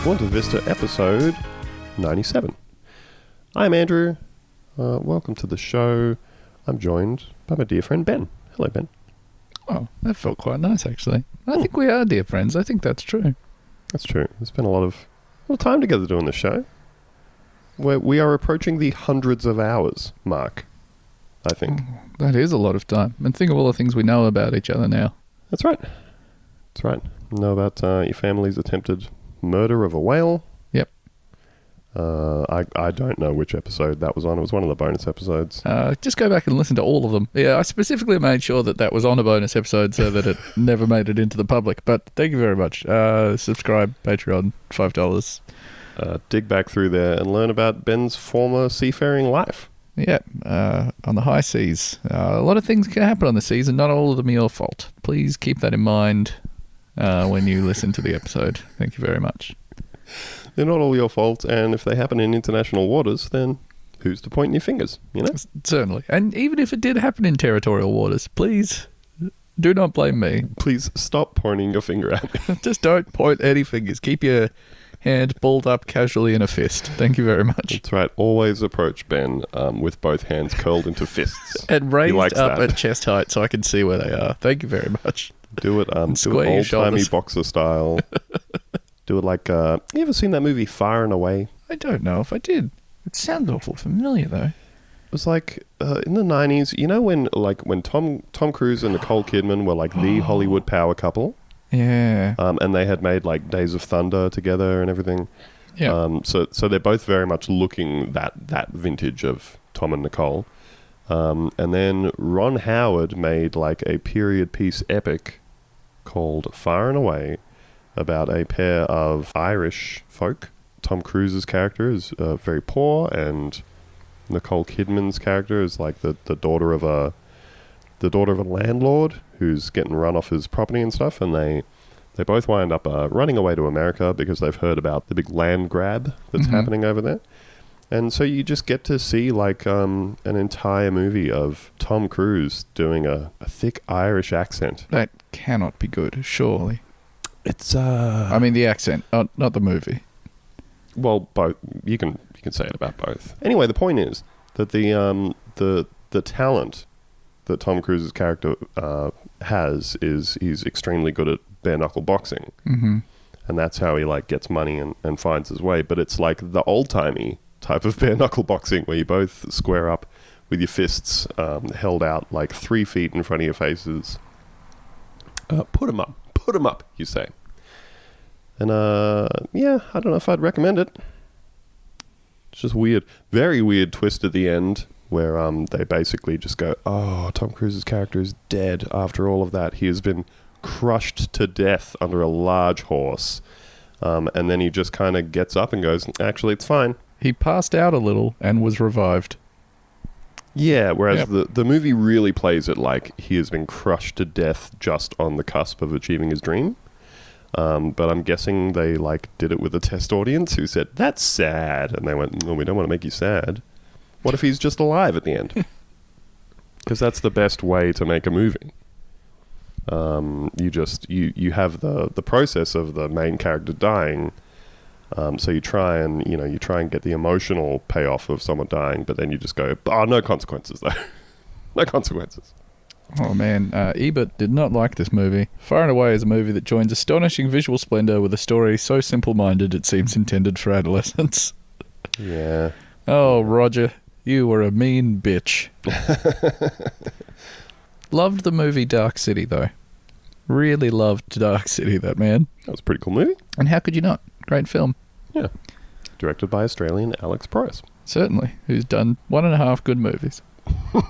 to Buena Vista episode 97. I'm Andrew. Uh, welcome to the show. I'm joined by my dear friend Ben. Hello, Ben. Oh, that felt quite nice, actually. I think we are dear friends. I think that's true. That's true. We spent a lot of, a lot of time together doing this show. Where we are approaching the hundreds of hours mark, I think. That is a lot of time. And think of all the things we know about each other now. That's right. That's right. Know about uh, your family's attempted murder of a whale. Yep. Uh, I I don't know which episode that was on. It was one of the bonus episodes. Uh, just go back and listen to all of them. Yeah, I specifically made sure that that was on a bonus episode so that it never made it into the public. But thank you very much. Uh, subscribe, Patreon, $5. Uh, dig back through there and learn about Ben's former seafaring life. Yeah, uh, on the high seas. Uh, a lot of things can happen on the seas, and not all of them are your fault. Please keep that in mind uh, when you listen to the episode. Thank you very much. They're not all your fault, and if they happen in international waters, then who's to point in your fingers? You know. Certainly. And even if it did happen in territorial waters, please do not blame me. Please stop pointing your finger at me. Just don't point any fingers. Keep your hand balled up casually in a fist. Thank you very much. That's right. Always approach Ben um, with both hands curled into fists. And raised up that. at chest height so I can see where they are. Thank you very much. Do it, um, do it old timey boxer style. do it like. Uh, you ever seen that movie Far and Away? I don't know if I did. It sounds awful familiar though. It was like uh, in the nineties. You know when like when Tom Tom Cruise and Nicole Kidman were like the Hollywood power couple, Yeah. um, and they had made like Days of Thunder together and everything. Yeah. Um, so so they're both very much looking that that vintage of Tom and Nicole. Um, and then Ron Howard made like a period piece epic called Far and Away about a pair of Irish folk. Tom Cruise's character is uh, very poor, and Nicole Kidman's character is like the, the daughter of a the daughter of a landlord who's getting run off his property and stuff, and they they both wind up uh, running away to America because they've heard about the big land grab that's Mhm. happening over there. And so you just get to see like um, an entire movie of Tom Cruise doing a, a thick Irish accent. that cannot be good, surely. It's uh I mean the accent, not not the movie. well both you can you can say it about both. Anyway, the point is that the um the the talent that Tom Cruise's character uh, has is he's extremely good at bare knuckle boxing. Mm-hmm. and that's how he like gets money and, and finds his way. But it's like the old timey type of bare knuckle boxing where you both square up with your fists um, held out like three feet in front of your faces. Uh, put 'em up, put 'em up, you say. And uh, yeah, I don't know if I'd recommend it. It's just weird, very weird twist at the end where um they basically just go, "Oh, Tom Cruise's character is dead." After all of that, he has been crushed to death under a large horse, um, and then he just kind of gets up and goes, "Actually, it's fine." He passed out a little and was revived. Yeah. Whereas Yep. the the movie really plays it like he has been crushed to death just on the cusp of achieving his dream. Um, but I'm guessing they like did it with a test audience who said that's sad, and they went, "No, we don't want to make you sad. What if he's just alive at the end?" Because that's the best way to make a movie. Um, you just you you have the the process of the main character dying. Um, so you try and you know you try and get the emotional payoff of someone dying, but then you just go, "Oh, no consequences though, no consequences." Oh man, uh, Ebert did not like this movie. Far and Away is a movie that joins astonishing visual splendor with a story so simple-minded it seems intended for adolescents. Yeah, Oh, Roger, you were a mean bitch. loved the movie Dark City though. Really loved Dark City, that man. that was a pretty cool movie. And how could you not? Great film. Yeah. Directed by Australian Alex Proyas. Certainly. Who's done one and a half good movies.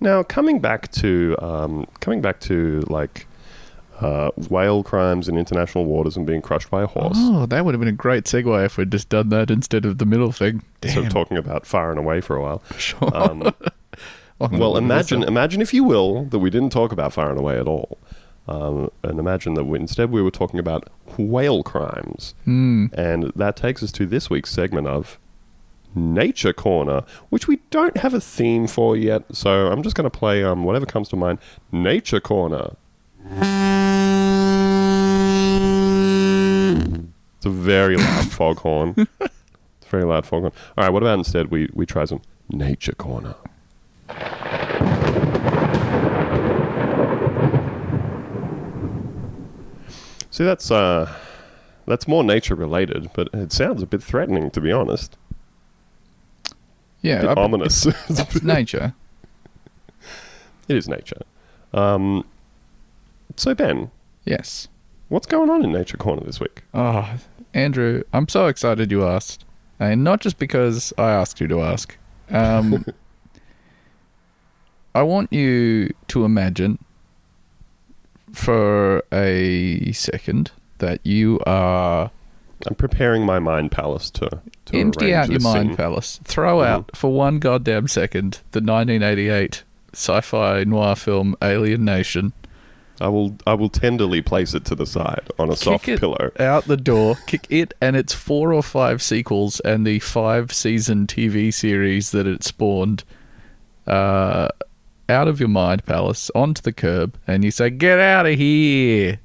Now coming back to um, coming back to like uh, whale crimes in international waters and being crushed by a horse. Oh, that would have been a great segue if we'd just done that instead of the middle thing. So talking about far and away for a while. Sure. Um, well, imagine imagine if you will that we didn't talk about far and away at all, um, and imagine that we, instead we were talking about whale crimes, Hmm. and that takes us to this week's segment of Nature Corner, which we don't have a theme for yet. So I'm just going to play um, whatever comes to mind. Nature Corner. It's a very loud foghorn. It's a very loud foghorn. All right, what about instead we, we try some nature corner? See, that's uh, that's more nature related, but it sounds a bit threatening, to be honest. Yeah, A bit I- ominous. it's nature. it is nature. Um, so Ben, Yes. what's going on in Nature Corner this week? Oh, Andrew, I'm so excited you asked, and not just because I asked you to ask. Um, I want you to imagine for a second that you are I'm preparing my mind palace to, to empty out your mind scene. palace. Throw Mhm. out for one goddamn second the 1988 sci-fi noir film Alien Nation. I will I will tenderly place it to the side on a soft Kick it pillow. out the door, kick it and its four or five sequels and the five season TV series that it spawned uh, out of your mind palace onto the curb, and you say, "Get out of here!"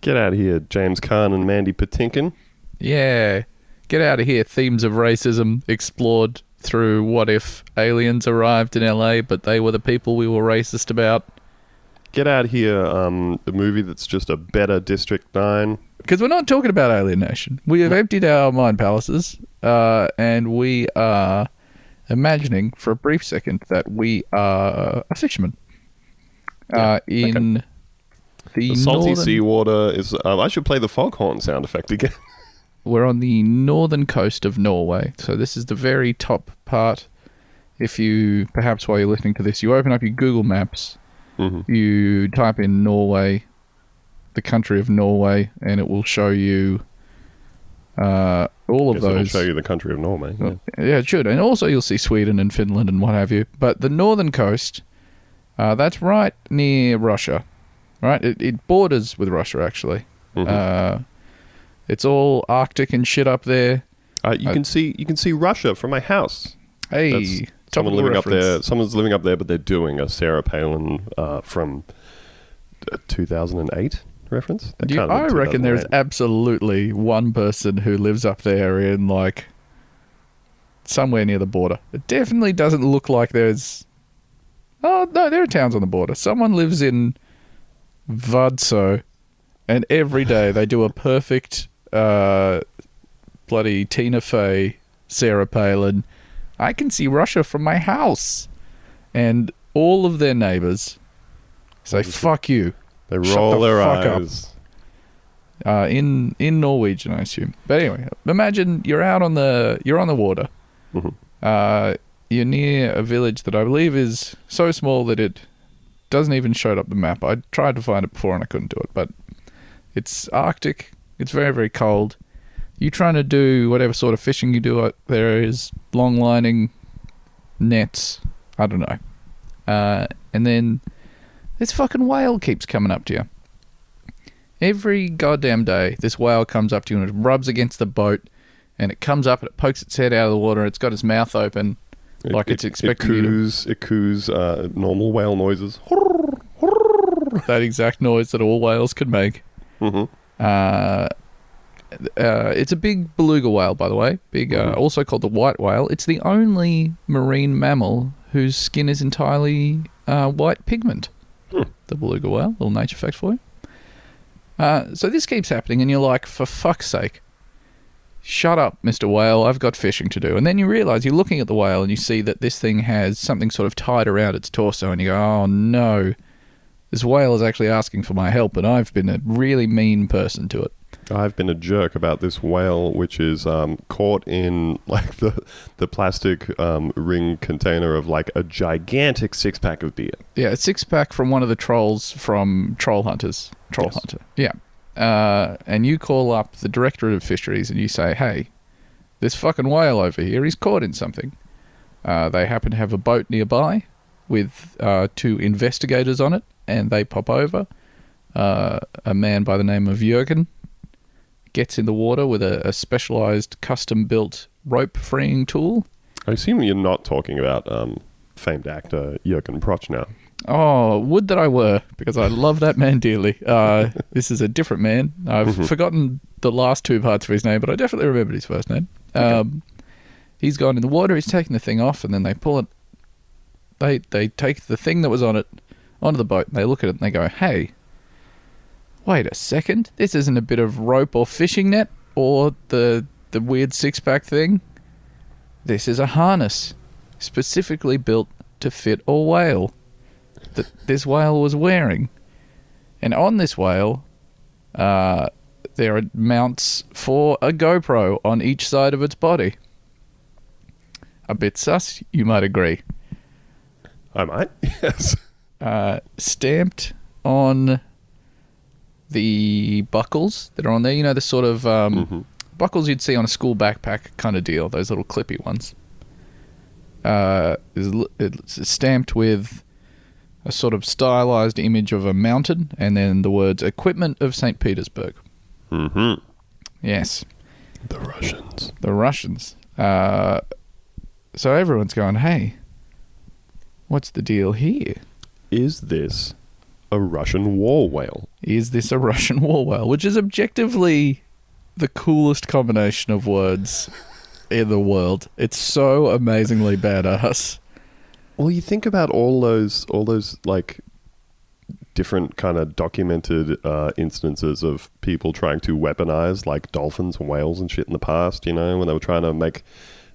Get out of here, James Caan and Mandy Patinkin. Yeah, get out of here. Themes of racism explored through what if aliens arrived in LA, but they were the people we were racist about. Get out of here, um, a movie that's just a better District 9. Because we're not talking about alienation. We have emptied our mind palaces, uh, and we are imagining for a brief second that we are a fisherman uh, in the, The salty northern. seawater is. Um, I should play the foghorn sound effect again. We're on the northern coast of Norway, so this is the very top part. If you perhaps while you're listening to this, you open up your Google Maps, Mhm. you type in Norway, the country of Norway, and it will show you uh, all of those. show you the country of Norway. Yeah. Yeah, it should. And also, you'll see Sweden and Finland and what have you. But the northern coast, uh, that's right near Russia, right? It, it borders with Russia, actually. Mhm. Uh, it's all Arctic and shit up there. Uh, you uh, can see you can see Russia from my house. Hey, That's Someone living up there. Someone's living up there, but they're doing a Sarah Palin uh, from uh, 2008 reference. That you- I reckon there's absolutely one person who lives up there in like somewhere near the border. It definitely doesn't look like there's. Oh no, there are towns on the border. Someone lives in Vadso, and every day they do a perfect uh, bloody Tina Fey, Sarah Palin. I can see Russia from my house, and all of their neighbors say "fuck you." They roll the their eyes. uh, in in Norwegian, I assume. But anyway, imagine you're out on the you're on the water. Mhm. Uh, you're near a village that I believe is so small that it doesn't even show up the map. I tried to find it before and I couldn't do it, but it's Arctic. It's very very cold. You trying to do whatever sort of fishing you do out there is long lining nets. I don't know. Uh, and then this fucking whale keeps coming up to you. Every goddamn day, this whale comes up to you and it rubs against the boat, and it comes up and it pokes its head out of the water. And it's got its mouth open, It- like it- it's expecting it you to- coos, It coos uh, normal whale noises. that exact noise that all whales can make. Mhm. Uh, uh, it's a big beluga whale, by the way. Big, uh, Mhm. also called the white whale. It's the only marine mammal whose skin is entirely uh, white pigment. The beluga whale. Little nature fact for you. Uh, so this keeps happening, and you're like, for fuck's sake, shut up, Mr. Whale. I've got fishing to do. And then you realize you're looking at the whale and you see that this thing has something sort of tied around its torso, and you go, oh no. This whale is actually asking for my help, and I've been a really mean person to it. I've been a jerk about this whale, which is um, caught in like the the plastic um, ring container of like a gigantic six pack of beer. Yeah, a six pack from one of the trolls from Troll Hunters. Troll Yes. Hunter. Yeah. Uh, and you call up the Directorate of Fisheries and you say, hey, this fucking whale over here, he's caught in something. Uh, they happen to have a boat nearby with uh, two investigators on it, and they pop over. Uh, a man by the name of Jurgen gets in the water with a, a specialized custom built rope freeing tool. I assume you're not talking about um, famed actor Jurgen Prochnow. Oh, would that I were, because I love that man dearly. Uh, this is a different man. I've Mm-hmm. forgotten the last two parts of his name, but I definitely remembered his first name. Um, he's gone in the water. He's taking the thing off, and then they pull it. They they take the thing that was on it onto the boat. And they look at it and they go, "Hey, wait a second. This isn't a bit of rope or fishing net or the the weird six pack thing. This is a harness specifically built to fit a whale that this whale was wearing. And on this whale, uh, there are mounts for a GoPro on each side of its body. A bit sus, you might agree. I might. Yes. Uh, stamped on the buckles that are on there, you know, the sort of um, Mhm. buckles you'd see on a school backpack kind of deal, those little clippy ones. Uh, it's stamped with a sort of stylized image of a mountain and then the words equipment of St. Petersburg. Mm-hmm. Yes, The Russians. the Russians. Uh, so everyone's going, hey, what's the deal here? Is this a Russian war whale? Is this a Russian war whale? Which is objectively the coolest combination of words in the world. It's so amazingly badass. Well, you think about all those, all those like different kind of documented uh, instances of people trying to weaponize like dolphins and whales and shit in the past. You know, when they were trying to make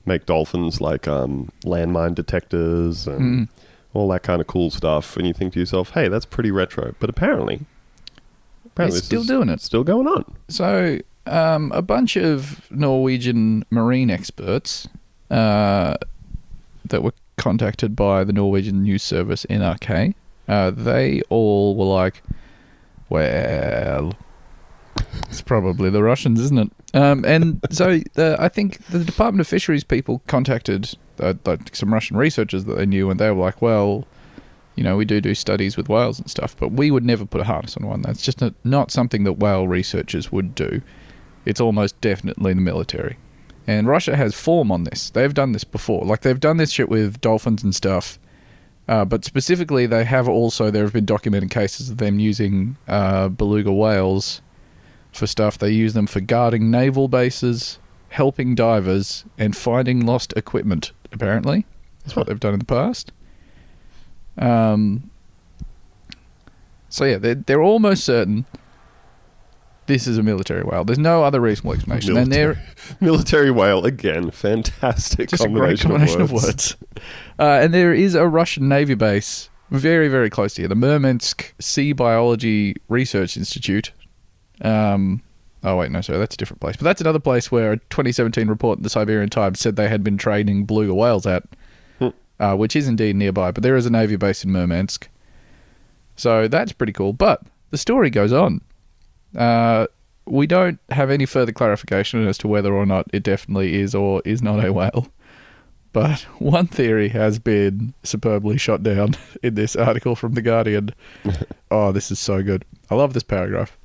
make dolphins like um, landmine detectors and Mm. All that kind of cool stuff. And you think to yourself, "Hey, that's pretty retro." But apparently, apparently, still doing it. Still going on. So, um, a bunch of Norwegian marine experts uh, that were contacted by the Norwegian news service NRK, uh, they all were like, well, it's probably the Russians, isn't it? Um, and so I think the Department of Fisheries people contacted uh, like some Russian researchers that they knew, and they were like, well, you know, we do do studies with whales and stuff, but we would never put a harness on one. That's just not, not something that whale researchers would do. It's almost definitely the military. And Russia has form on this. They've done this before. Like, they've done this shit with dolphins and stuff. Uh, but specifically, they have also, there have been documented cases of them using uh, beluga whales for stuff. They use them for guarding naval bases, helping divers, and finding lost equipment, apparently. That's what they've done in the past. Um, so yeah, they're, they're almost certain this is a military whale. There's no other reasonable explanation. And Military, there, military whale again. Fantastic just a great combination, combination of words. Uh, and there is a Russian Navy base very, very close to here, the Murmansk Sea Biology Research Institute. Um, oh wait, no, sorry, that's a different place. But that's another place where a 2017 report in the Siberian Times said they had been training beluga whales at, Hmm. uh, which is indeed nearby. But there is a Navy base in Murmansk, so that's pretty cool. But the story goes on. Uh, we don't have any further clarification as to whether or not it definitely is or is not a whale. But one theory has been superbly shot down in this article from The Guardian. oh, this is so good. I love this paragraph.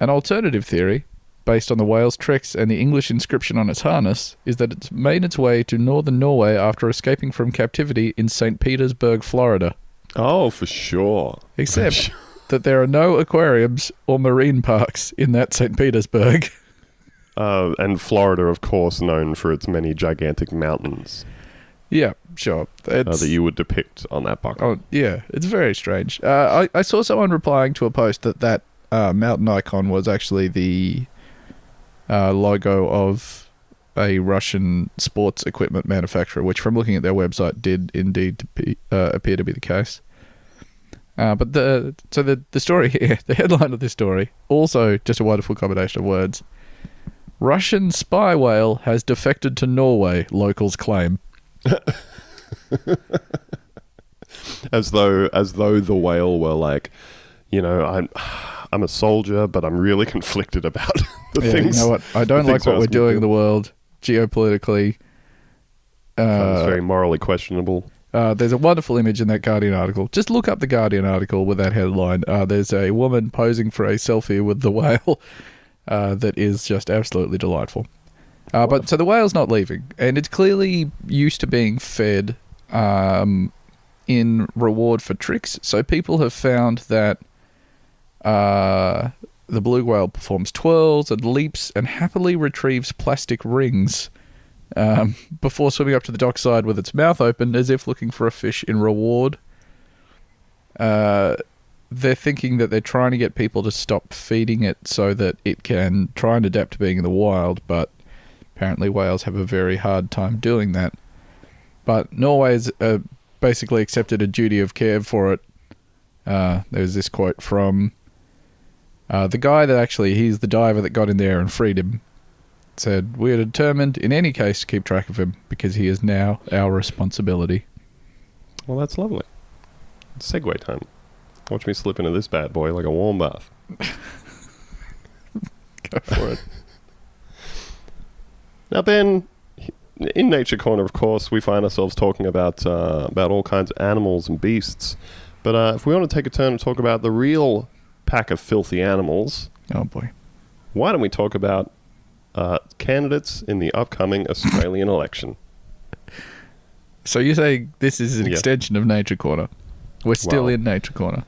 An alternative theory, based on the whale's tricks and the English inscription on its harness, is that it's made its way to northern Norway after escaping from captivity in St. Petersburg, Florida. Oh, for sure. Except that there are no aquariums or marine parks in that St. Petersburg. Uh, and Florida, of course, known for its many gigantic mountains yeah, sure. uh, that you would depict on that buckle. Oh yeah, it's very strange. Uh, I I saw someone replying to a post that that uh, mountain icon was actually the uh, logo of a Russian sports equipment manufacturer, which, from looking at their website, did indeed be, uh, appear to be the case. Uh, but the so the the story here, the headline of this story, also just a wonderful combination of words. Russian spy whale has defected to Norway, locals claim. As though, as though the whale were like, you know, I'm, I'm a soldier, but I'm really conflicted about the yeah, things. you know what? I don't like what we're doing in the world geopolitically. It's Uh, very morally questionable. uh, there's a wonderful image in that Guardian article. Just look up the Guardian article with that headline. Uh, there's a woman posing for a selfie with the whale uh, that is just absolutely delightful. Uh, but so the whale's not leaving, and it's clearly used to being fed um, in reward for tricks. So people have found that uh, the blue whale performs twirls and leaps and happily retrieves plastic rings um, before swimming up to the dockside with its mouth open as if looking for a fish in reward. Uh, they're thinking that they're trying to get people to stop feeding it so that it can try and adapt to being in the wild, but apparently whales have a very hard time doing that. But Norway has uh, basically accepted a duty of care for it. Uh, there's this quote from uh, the guy that actually, he's the diver that got in there and freed him. Said, We are determined in any case to keep track of him because he is now our responsibility. Well, that's lovely. Segway time. Watch me slip into this bad boy like a warm bath. Go for it. Now, Ben, in Nature Corner, of course, we find ourselves talking about uh, about all kinds of animals and beasts. But uh, if we want to take a turn and talk about the real pack of filthy animals, Oh boy. why don't we talk about uh, candidates in the upcoming Australian election? So you say this is an Yeah. extension of Nature Corner? We're still in Nature Corner.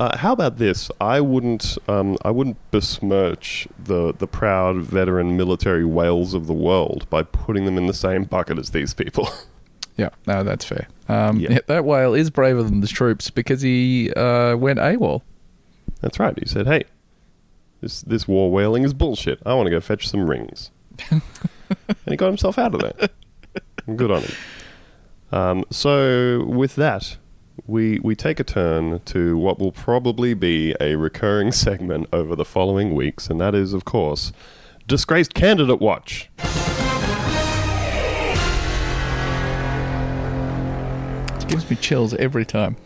Uh, how about this? I wouldn't, um, I wouldn't besmirch the the proud veteran military whales of the world by putting them in the same bucket as these people. Yeah, no, that's fair. Um, Yeah. yeah, that whale is braver than the troops because he uh, went AWOL. That's right. He said, "Hey, this this war whaling is bullshit. I want to go fetch some rings," and he got himself out of there. Good on him. Um, so with that, we we take a turn to what will probably be a recurring segment over the following weeks, and that is, of course, disgraced candidate watch. It gives me chills every time.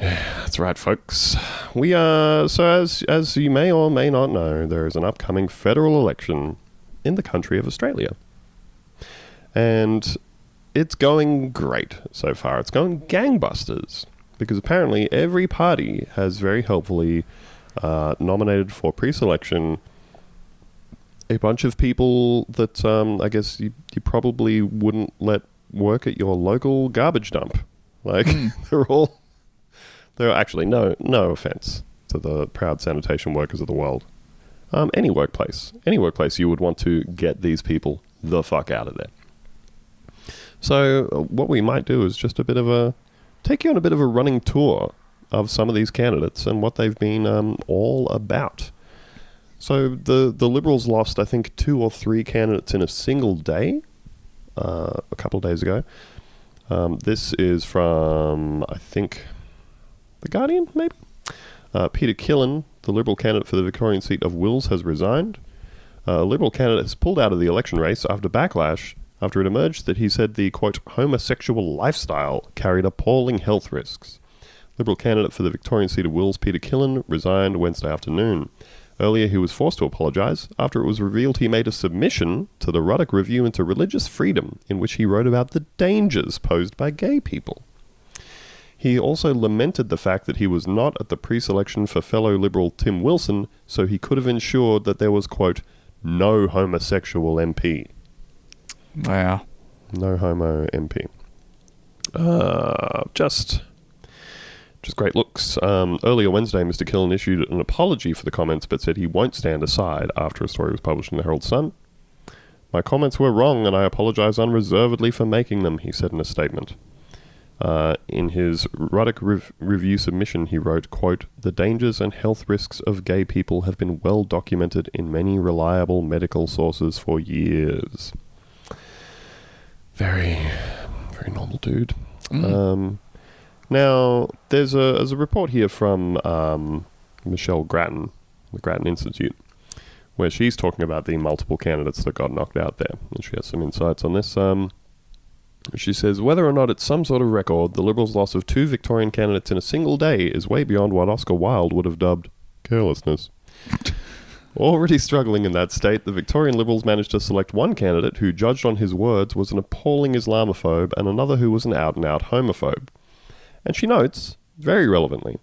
That's right, folks. We are so as as you may or may not know, there is an upcoming federal election in the country of Australia, and it's going great so far. It's going gangbusters because apparently every party has very helpfully uh, nominated for pre-selection a bunch of people that um, I guess you, you probably wouldn't let work at your local garbage dump. Like they're all are actually no no offense to the proud sanitation workers of the world. Um, any workplace, any workplace, you would want to get these people the fuck out of there. So uh, what we might do is just a bit of a take you on a bit of a running tour of some of these candidates and what they've been um, all about. So the the Liberals lost, I think, two or three candidates in a single day uh, a couple of days ago. Um, this is from, I think, The Guardian, maybe? Uh, Peter Killin, the Liberal candidate for the Victorian seat of Wills, has resigned. Uh, a Liberal candidate has pulled out of the election race after backlash after it emerged that he said the, quote, homosexual lifestyle carried appalling health risks. Liberal candidate for the Victorian seat of Wills, Peter Killin, resigned Wednesday afternoon. Earlier, he was forced to apologise after it was revealed he made a submission to the Ruddock Review into Religious Freedom, in which he wrote about the dangers posed by gay people. He also lamented the fact that he was not at the pre selection for fellow Liberal Tim Wilson, so he could have ensured that there was, quote, no homosexual MP. Wow. No homo MP. Uh, just, just great looks. Um, earlier Wednesday, Mr. Killin issued an apology for the comments, but said he won't stand aside after a story was published in the Herald Sun. My comments were wrong, and I apologize unreservedly for making them, he said in a statement. Uh, in his Ruddock rev- review submission, he wrote, quote, The dangers and health risks of gay people have been well documented in many reliable medical sources for years. Very, very normal dude. Um, now, there's a, there's a report here from um, Michelle Grattan, the Grattan Institute, where she's talking about the multiple candidates that got knocked out there. And she has some insights on this. Um, she says whether or not it's some sort of record, the Liberals' loss of two Victorian candidates in a single day is way beyond what Oscar Wilde would have dubbed carelessness. Already struggling in that state, the Victorian Liberals managed to select one candidate who, judged on his words, was an appalling Islamophobe and another who was an out and out homophobe. And she notes, very relevantly,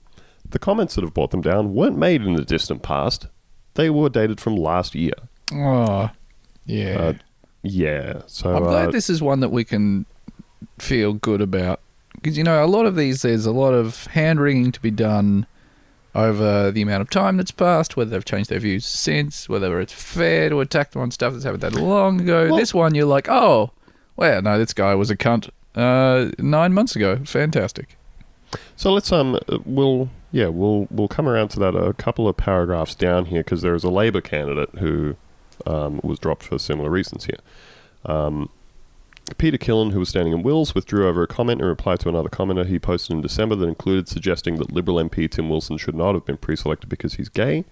the comments that have brought them down weren't made in the distant past, they were dated from last year. Oh, yeah. Uh, yeah, so. I'm uh, glad this is one that we can feel good about because you know a lot of these there's a lot of hand wringing to be done over the amount of time that's passed, whether they've changed their views since, whether it's fair to attack them on stuff that's happened that long ago. Well- this one, you're like, oh, well, no, this guy was a cunt uh, nine months ago. Fantastic. So let's um we'll yeah we'll we'll come around to that a couple of paragraphs down here because there is a Labor candidate who um, was dropped for similar reasons here. Um, Peter Killin, who was standing in Wills, withdrew over a comment in reply to another commenter he posted in December that included suggesting that Liberal MP Tim Wilson should not have been pre-selected because he's gay.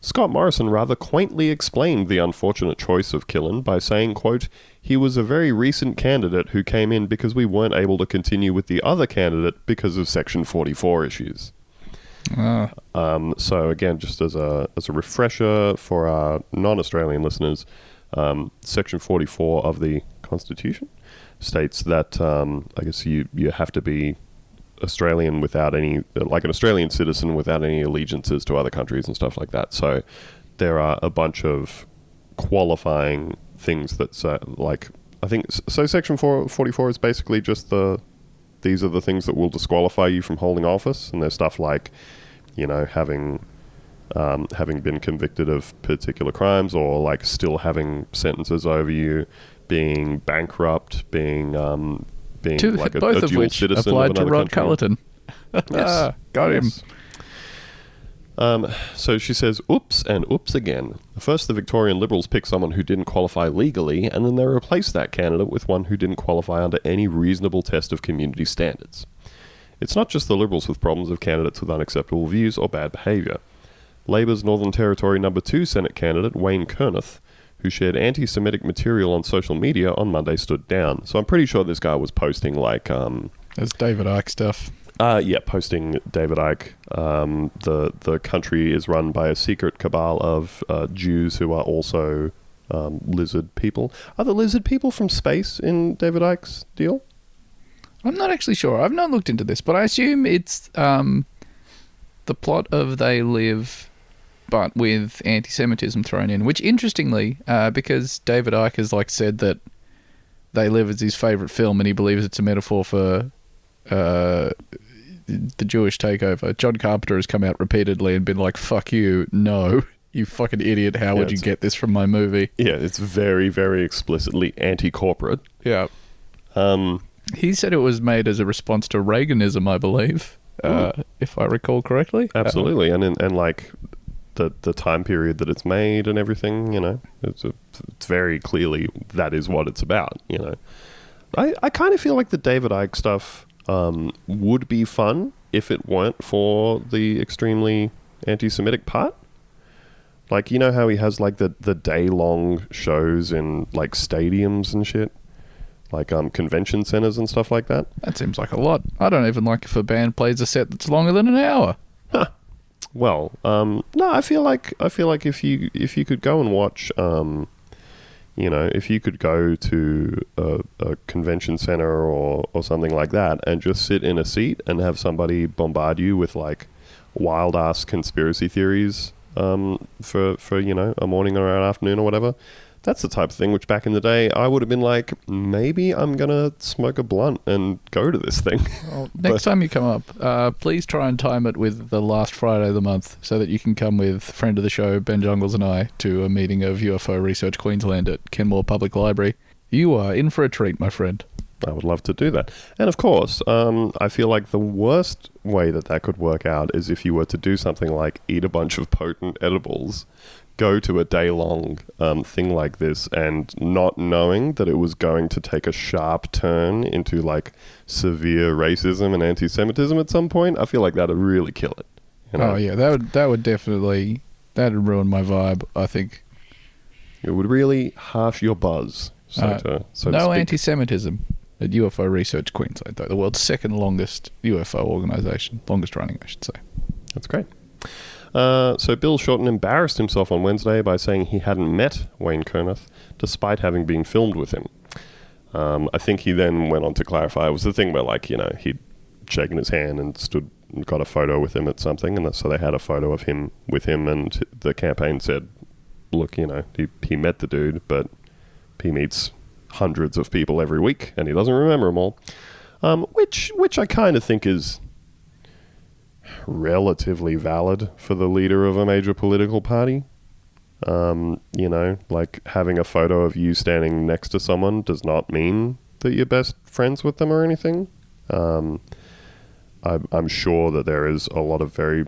Scott Morrison rather quaintly explained the unfortunate choice of Killin by saying, quote, he was a very recent candidate who came in because we weren't able to continue with the other candidate because of Section 44 issues. Ah, Um, so again, just as a as a refresher for our non-Australian listeners, um, Section 44 of the Constitution states that um, I guess you you have to be Australian without any like an Australian citizen without any allegiances to other countries and stuff like that. So there are a bunch of qualifying things that say, like I think so. Section 4, 44 is basically just the these are the things that will disqualify you from holding office, and there's stuff like you know having um, having been convicted of particular crimes or like still having sentences over you, being bankrupt, being um, being two, like a, both a of dual which citizen applied of to Rod country. Culleton. Ah, got him. Yes. Um, so she says, oops and oops again. First, the Victorian Liberals pick someone who didn't qualify legally, and then they replace that candidate with one who didn't qualify under any reasonable test of community standards. It's not just the Liberals with problems of candidates with unacceptable views or bad behaviour. Labour's Northern Territory number two Senate candidate, Wayne Kurnorth, who shared anti Semitic material on social media on Monday, stood down. So I'm pretty sure this guy was posting, like, um, There's David Icke stuff. uh, yeah, posting David Icke. Um, the the country is run by a secret cabal of uh, Jews who are also um, lizard people. Are the lizard people from space in David Icke's deal? I'm not actually sure. I've not looked into this, but I assume it's um, the plot of They Live, but with anti-Semitism thrown in. Which, interestingly, uh, because David Icke has like said that They Live is his favorite film, and he believes it's a metaphor for uh, the Jewish takeover. John Carpenter has come out repeatedly and been like, "Fuck you, no." You fucking idiot! How Yeah, would you get this from my movie? Yeah, it's very very explicitly anti-corporate. Yeah, Um, He said it was made as a response to Reaganism, I believe, uh, if I recall correctly. absolutely, and in, and like the the time period that it's made and everything, you know, it's a, it's very clearly that is what it's about. You know, I I kind of feel like the David Icke stuff um, would be fun if it weren't for the extremely anti-Semitic part. Like you know how he has like the the day long shows in like stadiums and shit, like um convention centers and stuff like that. That seems like a lot. I don't even like if a band plays a set that's longer than an hour. Well, um, no, I feel like I feel like if you if you could go and watch, um, you know, if you could go to a, a convention center or or something like that and just sit in a seat and have somebody bombard you with like wild ass conspiracy theories um, for for you know a morning or an afternoon or whatever. That's the type of thing which back in the day I would have been like, maybe I'm gonna smoke a blunt and go to this thing. Well, next time you come up, uh, please try and time it with the last Friday of the month so that you can come with friend of the show, Ben Jungles, and I to a meeting of UFO Research Queensland at Kenmore Public Library. You are in for a treat, my friend. I would love to do that. And of course, um, I feel like the worst way that that could work out is if you were to do something like eat a bunch of potent edibles, go to a day long um, thing like this, and not knowing that it was going to take a sharp turn into like severe racism and anti Semitism at some point. I feel like that'd really kill it. You know? Oh yeah, that would that would definitely that'd ruin my vibe. I think. It would really harsh your buzz. So Uh, to, so no anti-Semitism at UFO Research Queensland, though the world's second longest UFO organisation, longest running, I should say. That's great. Uh, so Bill Shorten embarrassed himself on Wednesday by saying he hadn't met Wayne Kurnorth, despite having been filmed with him. Um, I think he then went on to clarify it was the thing where, like, you know, he'd shaken his hand and stood and got a photo with him at something, and so they had a photo of him with him, and the campaign said, "Look, you know, he he met the dude, but he meets hundreds of people every week, and he doesn't remember them all." um, which which I kind of think is relatively valid for the leader of a major political party. Um, you know, like having a photo of you standing next to someone does not mean that you're best friends with them or anything. Um, I, I'm sure that there is a lot of very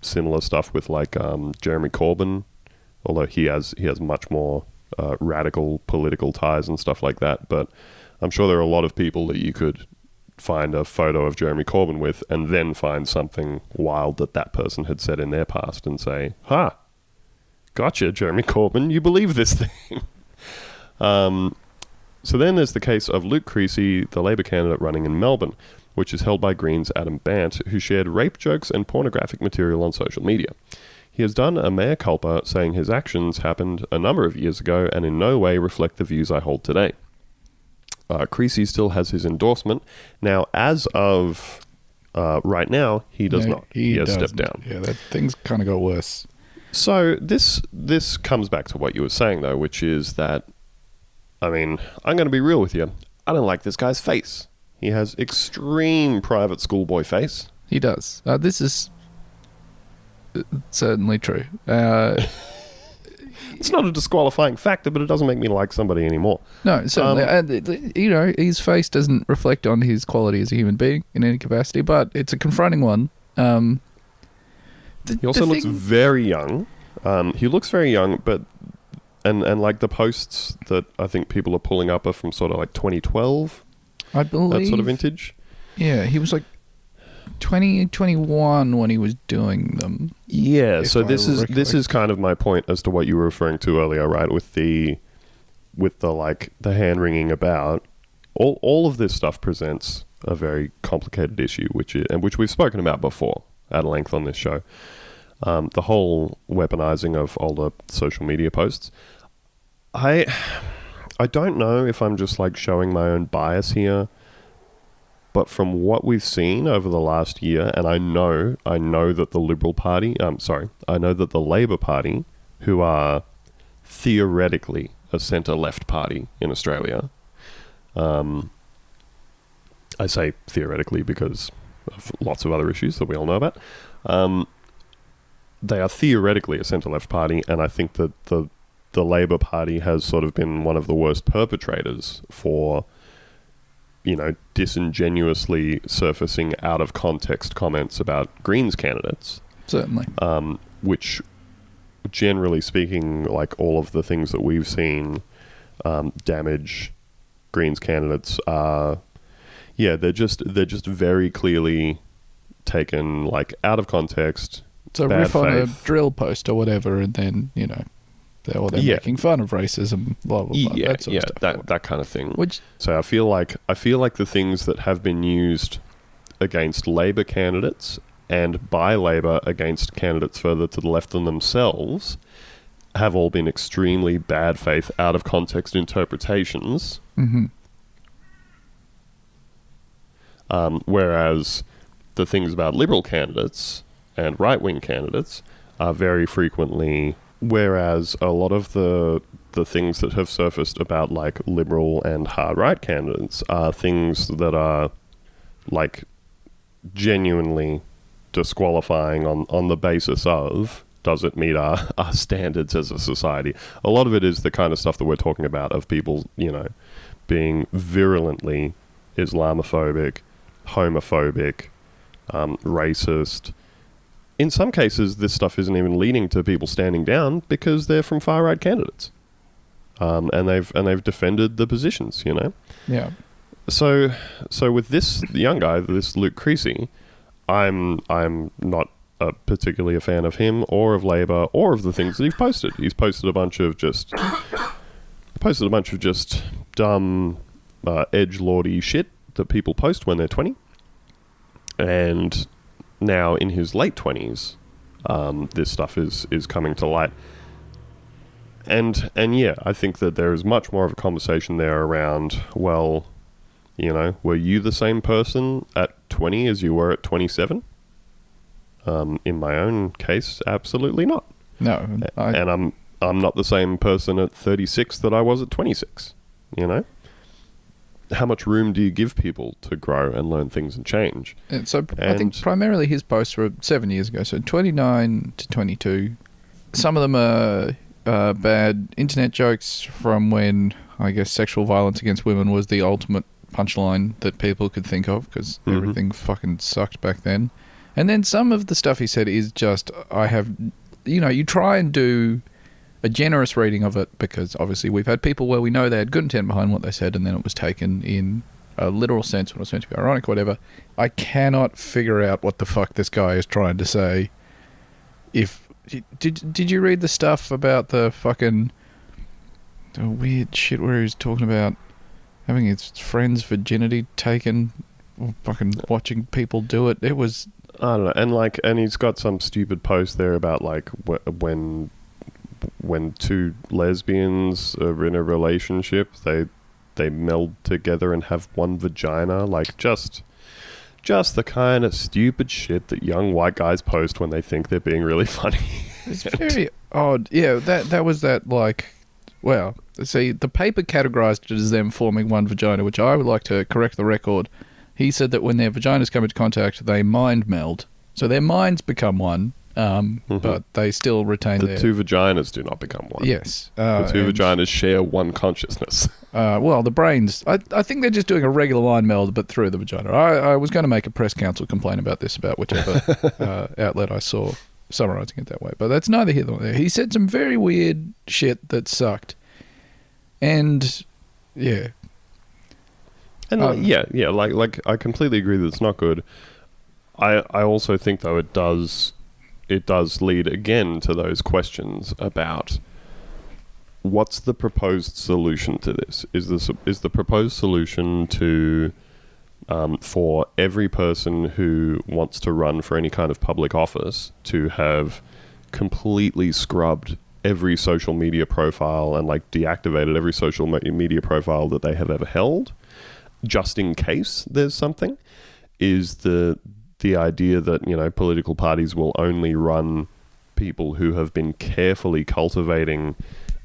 similar stuff with like um, Jeremy Corbyn, although he has he has much more uh, radical political ties and stuff like that. But I'm sure there are a lot of people that you could find a photo of Jeremy Corbyn with, and then find something wild that that person had said in their past, and say, "Ha, gotcha, Jeremy Corbyn, you believe this thing." um, so then there's the case of Luke Creasey, the Labor candidate running in Melbourne, which is held by Green's Adam Bandt, who shared rape jokes and pornographic material on social media. He has done a mea culpa, saying his actions happened a number of years ago and in no way reflect the views I hold today. Uh, Creasey still has his endorsement. Now, as of uh, right now, he does No, not. He, has doesn't. stepped down. Yeah, that things kind of got worse. So this this comes back to what you were saying though, which is that I mean, I'm going to be real with you. I don't like this guy's face. He has extreme private schoolboy face. He does. Uh, this is uh, certainly true. Uh, It's not a disqualifying factor, but it doesn't make me like somebody anymore. no, certainly. Um, and, uh, you know, his face doesn't reflect on his quality as a human being in any capacity, but it's a confronting one. Um, the- He also looks thing- very young. Um, he looks very young, but and and like the posts that I think people are pulling up are from sort of like 2012, I believe. that sort of vintage. Yeah, he was like 20, 21 when he was doing them. Yeah, so this is this is kind of my point as to what you were referring to earlier, right? With the with the like the hand wringing about all all of this stuff presents a very complicated issue, which is, and which we've spoken about before at length on this show. Um, the whole weaponizing of older social media posts. I I don't know if I'm just like showing my own bias here, but from what we've seen over the last year, and I know I know that the Liberal Party, um, sorry, I know that the Labor Party, who are theoretically a centre left party in Australia, um, I say theoretically because of lots of other issues that we all know about. Um, they are theoretically a centre left party, and I think that the the Labor Party has sort of been one of the worst perpetrators for, you know, disingenuously surfacing out of context comments about Greens candidates, Certainly. um, which, generally speaking, like all of the things that we've seen um, damage Greens candidates are, yeah, they're just they're just very clearly taken like out of context. So bad riff on a drill post or whatever, and then you know, they're, or they're Yeah. making fun of racism, blah blah blah. yeah, that yeah, that that kind of thing. Which So I feel like I feel like the things that have been used against Labor candidates and by Labor against candidates further to the left than themselves have all been extremely bad faith, out of context interpretations. hmm Um, whereas the things about Liberal candidates and right wing candidates are very frequently. Whereas a lot of the the things that have surfaced about like liberal and hard right candidates are things that are like genuinely disqualifying on, on the basis of does it meet our, our standards as a society? A lot of it is the kind of stuff that we're talking about of people, you know, being virulently Islamophobic, homophobic, um, racist. In some cases, this stuff isn't even leading to people standing down because they're from far right candidates, um, and they've and they've defended the positions. You know, yeah, so so with this young guy, this Luke Creasey, I'm I'm not uh, particularly a fan of him or of Labor or of the things that he's posted. He's posted a bunch of just posted a bunch of just dumb uh, edge lordy shit that people post when they're twenty, and now in his late twenties, um, this stuff is is coming to light. And and yeah, I think that there is much more of a conversation there around well, you know, were you the same person at 20 as you were at 27? Um, in my own case, absolutely not. no, I, and I'm I'm not the same person at 36 that I was at 26. You know, how much room do you give people to grow and learn things and change? And so I think primarily his posts were seven years ago, so 29 to 22. Some of them are uh, bad internet jokes from when I guess sexual violence against women was the ultimate punchline that people could think of because Mhm. everything fucking sucked back then. And then some of the stuff he said is just I have, you know, you try and do a generous reading of it because obviously we've had people where we know they had good intent behind what they said and then it was taken in a literal sense when it was meant to be ironic, or whatever. I cannot figure out what the fuck this guy is trying to say. If did did you read the stuff about the fucking the weird shit where he was talking about having his friend's virginity taken, or fucking watching people do it? It was I don't know, and like, and he's got some stupid post there about like wh- when when two lesbians are in a relationship, they they meld together and have one vagina. Like, just just the kind of stupid shit that young white guys post when they think they're being really funny. It's very odd. Yeah, that that was that like well, see, the paper categorized it as them forming one vagina, which I would like to correct the record. He said that when their vaginas come into contact, they mind meld. So their minds become one, um, Mhm. but they still retain the their two vaginas do not become one. Yes. Uh, The two and, vaginas share one consciousness. Uh, well, the brains. I, I think they're just doing a regular line meld, but through the vagina. I, I was going to make a press council complaint about this, about whichever uh, outlet I saw summarizing it that way. But that's neither here nor there. He said some very weird shit that sucked. And, yeah. And Um, yeah, yeah, like like I completely agree that it's not good. I I also think though it does it does lead again to those questions about what's the proposed solution to this? Is this is the proposed solution to um, for every person who wants to run for any kind of public office to have completely scrubbed every social media profile and like deactivated every social media profile that they have ever held just in case there's something is the the idea that you know political parties will only run people who have been carefully cultivating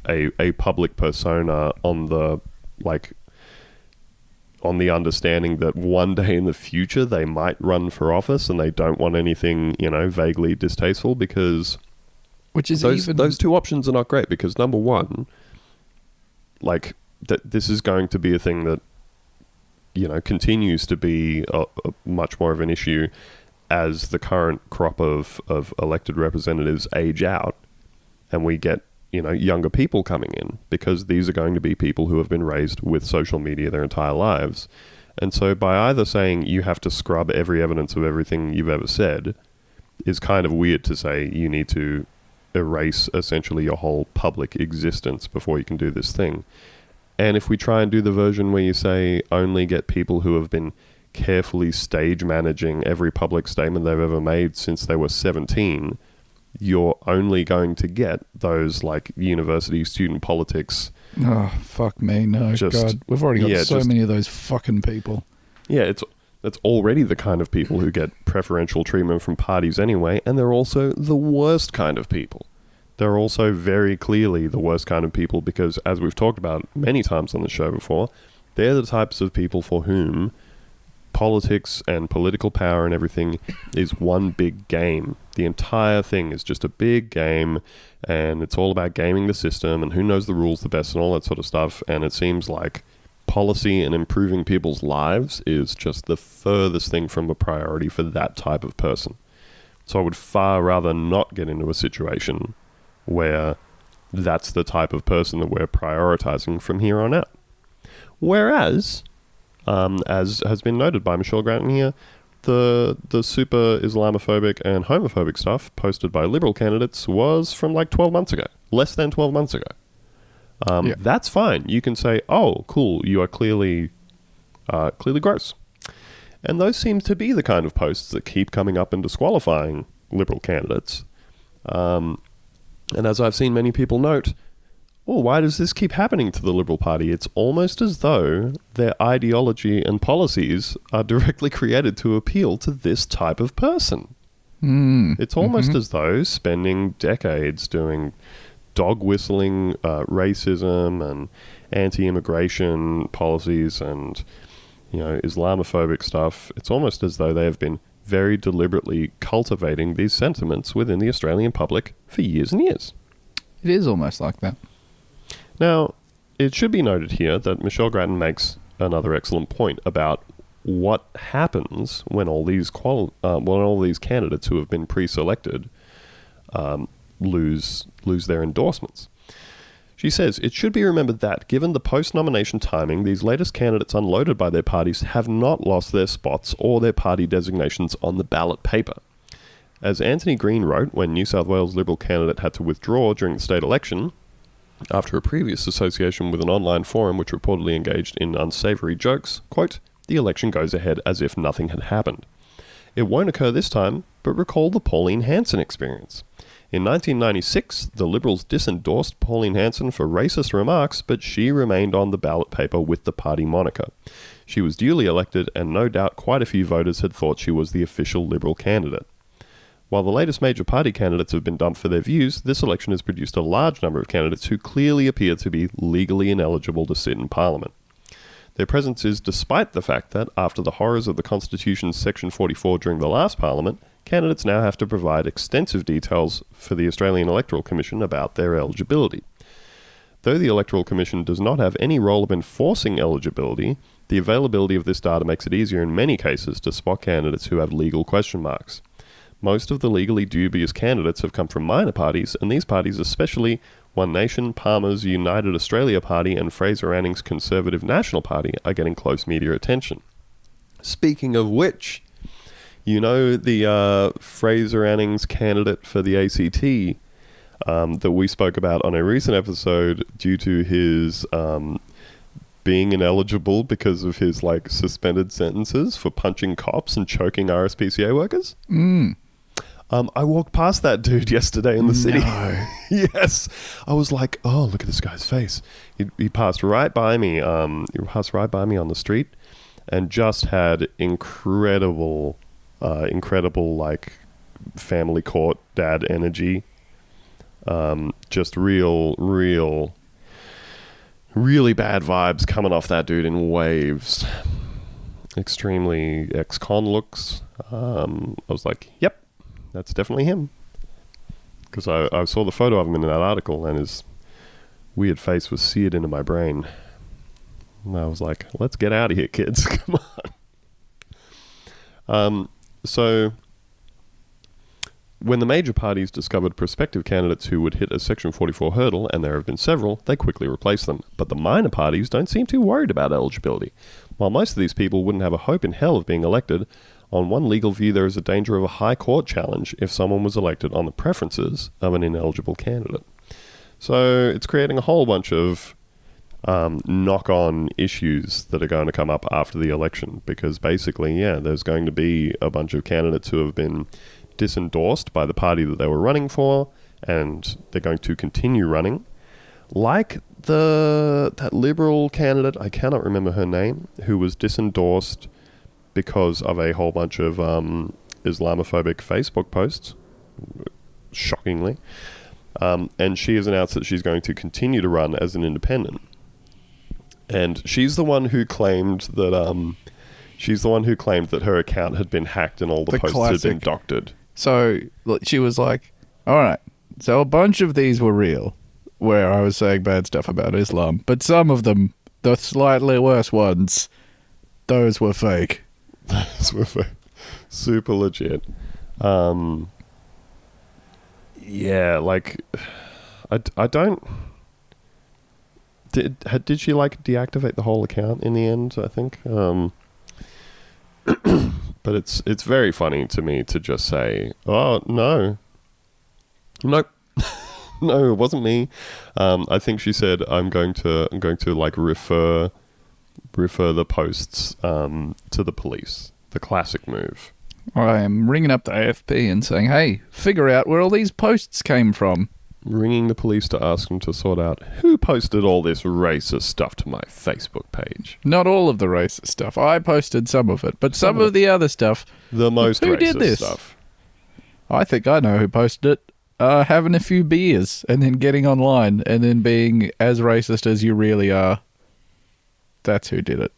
a a public persona on the like on the understanding that one day in the future they might run for office and they don't want anything you know vaguely distasteful because Which is those even. those two options are not great because number one, like that this is going to be a thing that you know continues to be a, a much more of an issue as the current crop of of elected representatives age out, and we get you know younger people coming in because these are going to be people who have been raised with social media their entire lives. And so, by either saying you have to scrub every evidence of everything you've ever said, is kind of weird to say you need to erase essentially your whole public existence before you can do this thing. And if we try and do the version where you say only get people who have been carefully stage managing every public statement they've ever made since they were 17, you're only going to get those like university student politics. oh, fuck me. No, Just- God. We've already got yeah, so just- many of those fucking people. Yeah, it's that's already the kind of people who get preferential treatment from parties anyway, and they're also the worst kind of people. They're also very clearly the worst kind of people because, as we've talked about many times on the show before, they're the types of people for whom politics and political power and everything is one big game. The entire thing is just a big game, and it's all about gaming the system and who knows the rules the best and all that sort of stuff. And it seems like policy and improving people's lives is just the furthest thing from a priority for that type of person. So I would far rather not get into a situation where that's the type of person that we're prioritizing from here on out. Whereas, um, as has been noted by Michelle Grattan here, the the super Islamophobic and homophobic stuff posted by liberal candidates was from like 12 months ago, less than 12 months ago. Um, Yeah. That's fine. You can say, "Oh, cool, you are clearly uh, clearly gross," and those seem to be the kind of posts that keep coming up and disqualifying liberal candidates. Um, and as I've seen many people note, oh, why does this keep happening to the Liberal Party? It's almost as though their ideology and policies are directly created to appeal to this type of person. Mm. It's almost as though spending decades doing dog whistling uh, racism and anti-immigration policies and you know Islamophobic stuff. It's almost as though they have been very deliberately cultivating these sentiments within the Australian public for years and years. It is almost like that. Now, it should be noted here that Michelle Grattan makes another excellent point about what happens when all these quali- uh, when all these candidates who have been pre-selected um, lose lose their endorsements. She says it should be remembered that, given the post-nomination timing, these latest candidates unloaded by their parties have not lost their spots or their party designations on the ballot paper. As Anthony Green wrote when New South Wales Liberal candidate had to withdraw during the state election, after a previous association with an online forum which reportedly engaged in unsavory jokes, quote, the election goes ahead as if nothing had happened. It won't occur this time, but recall the Pauline Hanson experience. In 1996, the Liberals disendorsed Pauline Hanson for racist remarks, but she remained on the ballot paper with the party moniker. She was duly elected, and no doubt quite a few voters had thought she was the official Liberal candidate. While the latest major party candidates have been dumped for their views, this election has produced a large number of candidates who clearly appear to be legally ineligible to sit in Parliament. Their presence is despite the fact that, after the horrors of the Constitution's Section 44 during the last Parliament, candidates now have to provide extensive details for the Australian Electoral Commission about their eligibility. Though the Electoral Commission does not have any role of enforcing eligibility, the availability of this data makes it easier in many cases to spot candidates who have legal question marks. Most of the legally dubious candidates have come from minor parties, and these parties, especially One Nation, Palmer's United Australia Party, and Fraser Anning's Conservative National Party, are getting close media attention. Speaking of which, you know the uh, Fraser Anning's candidate for the ACT um, that we spoke about on a recent episode due to his um, being ineligible because of his like suspended sentences for punching cops and choking RSPCA workers. Mm. Um, I walked past that dude yesterday in the city. No. yes, I was like, "Oh, look at this guy's face." He, he passed right by me. Um, he passed right by me on the street, and just had incredible, uh, incredible like family court dad energy. Um, just real, real, really bad vibes coming off that dude in waves. Extremely ex-con looks. Um, I was like, "Yep, that's definitely him. Because I, I saw the photo of him in that article and his weird face was seared into my brain. And I was like, let's get out of here, kids. Come on. Um, so, when the major parties discovered prospective candidates who would hit a Section 44 hurdle, and there have been several, they quickly replaced them. But the minor parties don't seem too worried about eligibility. While most of these people wouldn't have a hope in hell of being elected, on one legal view, there is a danger of a high court challenge if someone was elected on the preferences of an ineligible candidate. So it's creating a whole bunch of um, knock on issues that are going to come up after the election because basically, yeah, there's going to be a bunch of candidates who have been disendorsed by the party that they were running for and they're going to continue running. Like the that liberal candidate, I cannot remember her name, who was disendorsed because of a whole bunch of um, Islamophobic Facebook posts, shockingly. Um, and she has announced that she's going to continue to run as an independent. And she's the one who claimed that um, she's the one who claimed that her account had been hacked and all the, The posts had been doctored. So she was like, "All right, so a bunch of these were real, where I was saying bad stuff about Islam, but some of them, the slightly worse ones, those were fake." those were fake. super legit. Um, yeah, like I, I don't. Did did she like deactivate the whole account in the end? I think. Um, but it's it's very funny to me to just say, "Oh no, nope." no, it wasn't me. Um, I think she said, "I'm going to, I'm going to like refer refer the posts um, to the police. The classic move. I am ringing up the AFP and saying, "Hey, figure out where all these posts came from." Ringing the police to ask them to sort out who posted all this racist stuff to my Facebook page. Not all of the racist stuff. I posted some of it, but some, Some of of the other stuff, The most Who racist did this? stuff. I think I know who posted it. uh, having a few beers and then getting online and then being as racist as you really are. That's who did it.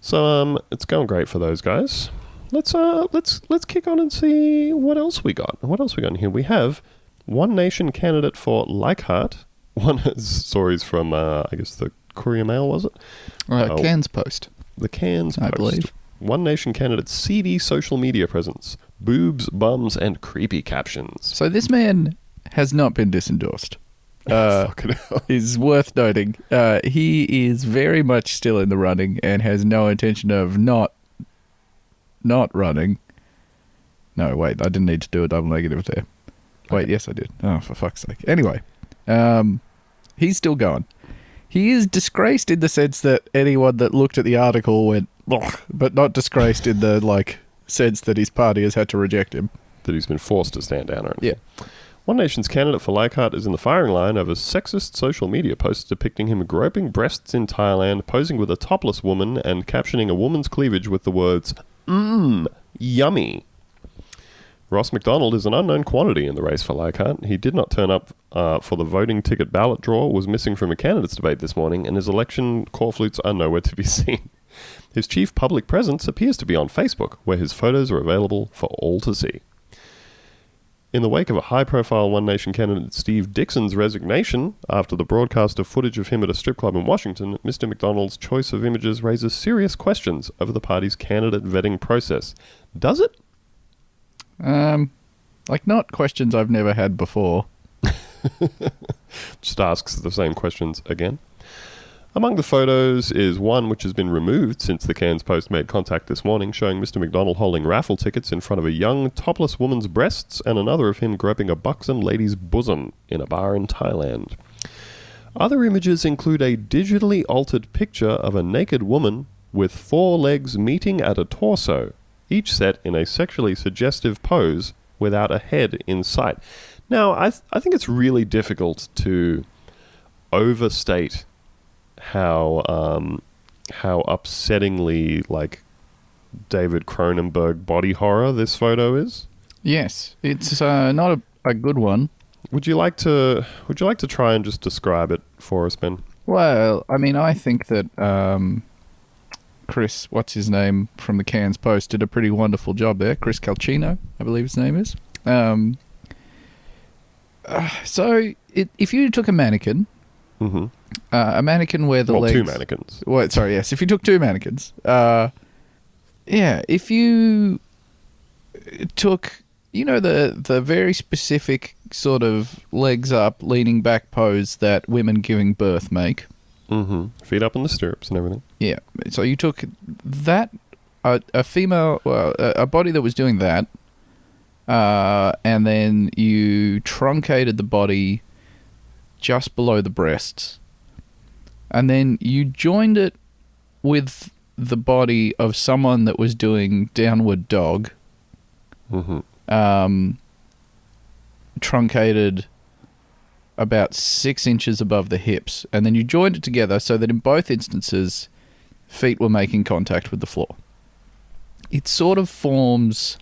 So um, it's going great for those guys. Let's uh, let's let's kick on and see what else we got. What else we got in here? We have one nation candidate for Leichhardt. One has stories from uh, I guess the Courier Mail was it? Uh, Oh. Cairns Post. The Cairns I Post. believe. One nation candidate seedy social media presence, boobs, bums, and creepy captions. So this man has not been disendorsed. Uh, is worth noting. Uh, he is very much still in the running and has no intention of not not running. No, wait, I didn't need to do a double negative there. Wait, yes, I did. Oh, for fuck's sake. Anyway, um, he's still going. He is disgraced in the sense that anyone that looked at the article went, but not disgraced in the like sense that his party has had to reject him. that he's been forced to stand down or anything. Yeah. One Nation's candidate for Leichhardt is in the firing line over sexist social media posts depicting him groping breasts in Thailand, posing with a topless woman, and captioning a woman's cleavage with the words, Mmm, yummy. Ross McDonald is an unknown quantity in the race for Leichhardt. He did not turn up uh, for the voting ticket ballot draw, was missing from a candidates debate this morning, and his election corflutes are nowhere to be seen. His chief public presence appears to be on Facebook, where his photos are available for all to see. In the wake of a high profile One Nation candidate Steve Dixon's resignation after the broadcast of footage of him at a strip club in Washington, Mr. McDonald's choice of images raises serious questions over the party's candidate vetting process. Does it? Um, like not questions I've never had before. Just asks the same questions again. Among the photos is one which has been removed since the Cairns Post made contact this morning, showing Mr. McDonald holding raffle tickets in front of a young, topless woman's breasts and another of him groping a buxom lady's bosom in a bar in Thailand. Other images include a digitally altered picture of a naked woman with four legs meeting at a torso, each set in a sexually suggestive pose without a head in sight. Now, I, th- I think it's really difficult to overstate how um, how upsettingly like David Cronenberg body horror this photo is. Yes, it's uh, not a, a good one. Would you like to Would you like to try and just describe it for us, Ben? Well, I mean, I think that um, Chris, what's his name from the Cairns Post, did a pretty wonderful job there. Chris Calcino, I believe his name is. Um, uh, so, it, if you took a mannequin, Mm-hmm. uh, a mannequin where the Well, legs, two mannequins. Wait, sorry, yes. If you took two mannequins, uh, yeah, if you took, you know, the the very specific sort of legs up, leaning back pose that women giving birth make. Mm-hmm. Feet up in the stirrups and everything. Yeah. So you took that a, a female, well, a, a body that was doing that, uh, and then you truncated the body just below the breasts, and then you joined it with the body of someone that was doing downward dog, Mm-hmm. um, truncated about six inches above the hips, and then you joined it together so that in both instances, feet were making contact with the floor. It sort of forms.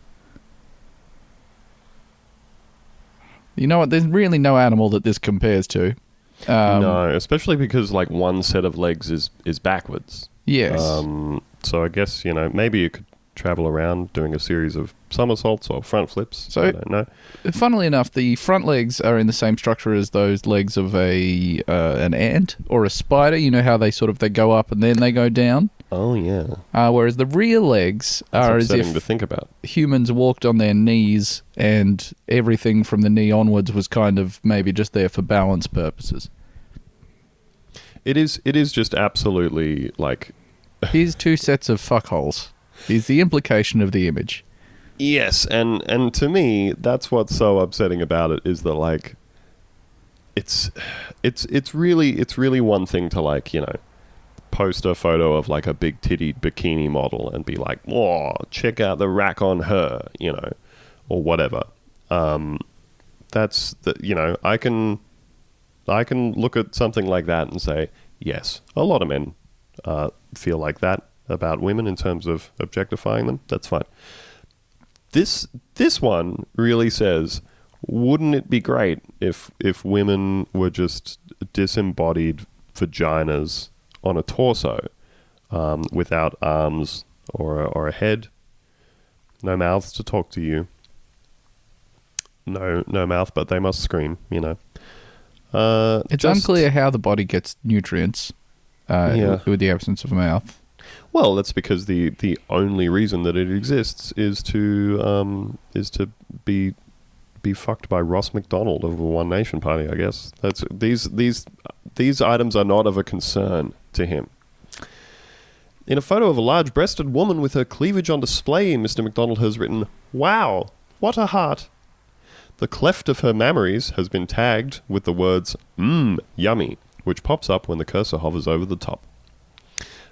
You know what? There's really no animal that this compares to. Um, no, especially because like one set of legs is is backwards. Yes. Um, so I guess you know maybe you could travel around doing a series of somersaults or front flips. So- I don't know. Funnily enough, the front legs are in the same structure as those legs of a uh, an ant or a spider. You know how they sort of they go up and then they go down. Oh yeah, Uh, whereas the rear legs are as if to think about. humans walked on their knees and everything from the knee onwards was kind of maybe just there for balance purposes. It is. It is just absolutely like Here's two sets of fuckholes. Is the implication of the image. Yes, and and to me, that's what's so upsetting about it is that like, it's, it's it's really it's really one thing to like you know, post a photo of like a big titty bikini model and be like, "Whoa, check out the rack on her," you know, or whatever. Um, that's the you know I can, I can look at something like that and say, yes, a lot of men uh, feel like that about women in terms of objectifying them. That's fine this this one really says, wouldn't it be great if if women were just disembodied vaginas on a torso, um, without arms or a, or a head, no mouths to talk to you, no no mouth, but they must scream, you know. Uh, It's just- unclear how the body gets nutrients uh, Yeah. with the absence of a mouth. Well, that's because the the only reason that it exists is to um, is to be be fucked by Ross McDonald of the One Nation Party. I guess that's these these these items are not of a concern to him. In a photo of a large-breasted woman with her cleavage on display, Mr. McDonald has written, "Wow, what a heart." The cleft of her mammaries has been tagged with the words "Mmm, yummy," which pops up when the cursor hovers over the top.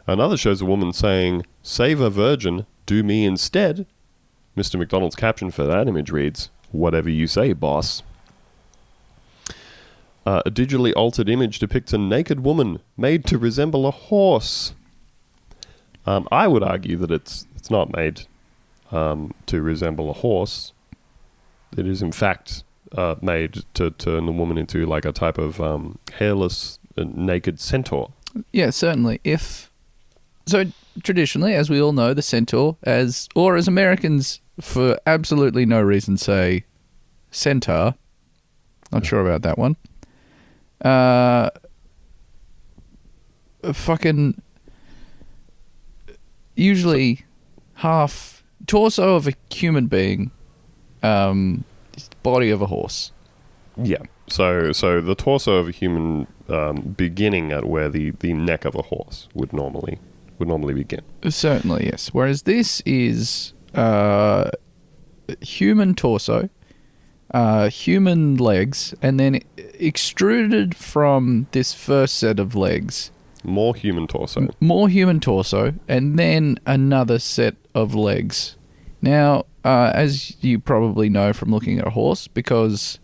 Another shows a woman saying, Save a virgin, do me instead. Mr. McDonald's caption for that image reads, Whatever you say, boss. Uh, a digitally altered image depicts a naked woman made to resemble a horse. Um, I would argue that it's it's not made um, to resemble a horse. It is in fact uh, made to turn the woman into like a type of um, hairless, uh, naked centaur. Yeah, certainly. If so, traditionally, as we all know, the centaur, as or as Americans for absolutely no reason say centaur. Not sure about that one. Uh, fucking. Usually, half torso of a human being, um, body of a horse. Yeah. So so the torso of a human um, beginning at where the, the neck of a horse would normally would normally begin. Certainly, yes. Whereas this is uh, human torso, uh, human legs, and then extruded from this first set of legs, More human torso. more human torso, and then another set of legs. Now, uh, as you probably know from looking at a horse, because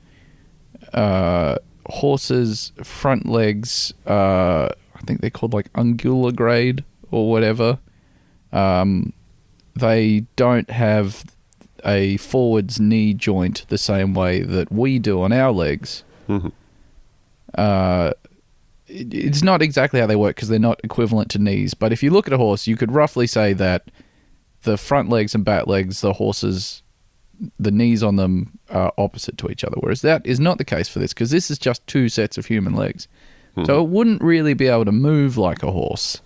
uh, horses' front legs, uh, I think they're called like unguligrade or whatever. Um, they don't have a forwards knee joint the same way that we do on our legs. Mhm. Uh, it- it's not exactly how they work because they're not equivalent to knees. But if you look at a horse, you could roughly say that the front legs and back legs, the horses, the knees on them are opposite to each other. Whereas that is not the case for this because this is just two sets of human legs. So it wouldn't really be able to move like a horse.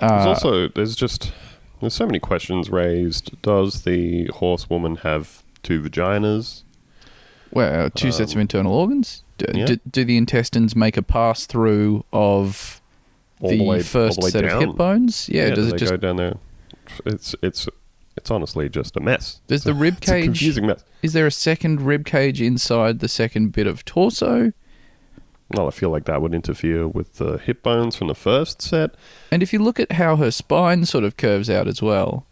There's Uh, also there's just there's so many questions raised. Does the horsewoman have two vaginas? Well, two sets of internal organs. Do, yeah. do, do the intestines make a pass through of All the, the way- first the set of hip bones? Yeah. does do it just go down there? It's it's it's honestly just a mess. does the rib It's a cage? confusing mess. Is there a second rib cage inside the second bit of torso? Well, I feel like that would interfere with the hip bones from the first set. And if you look at how her spine sort of curves out as well,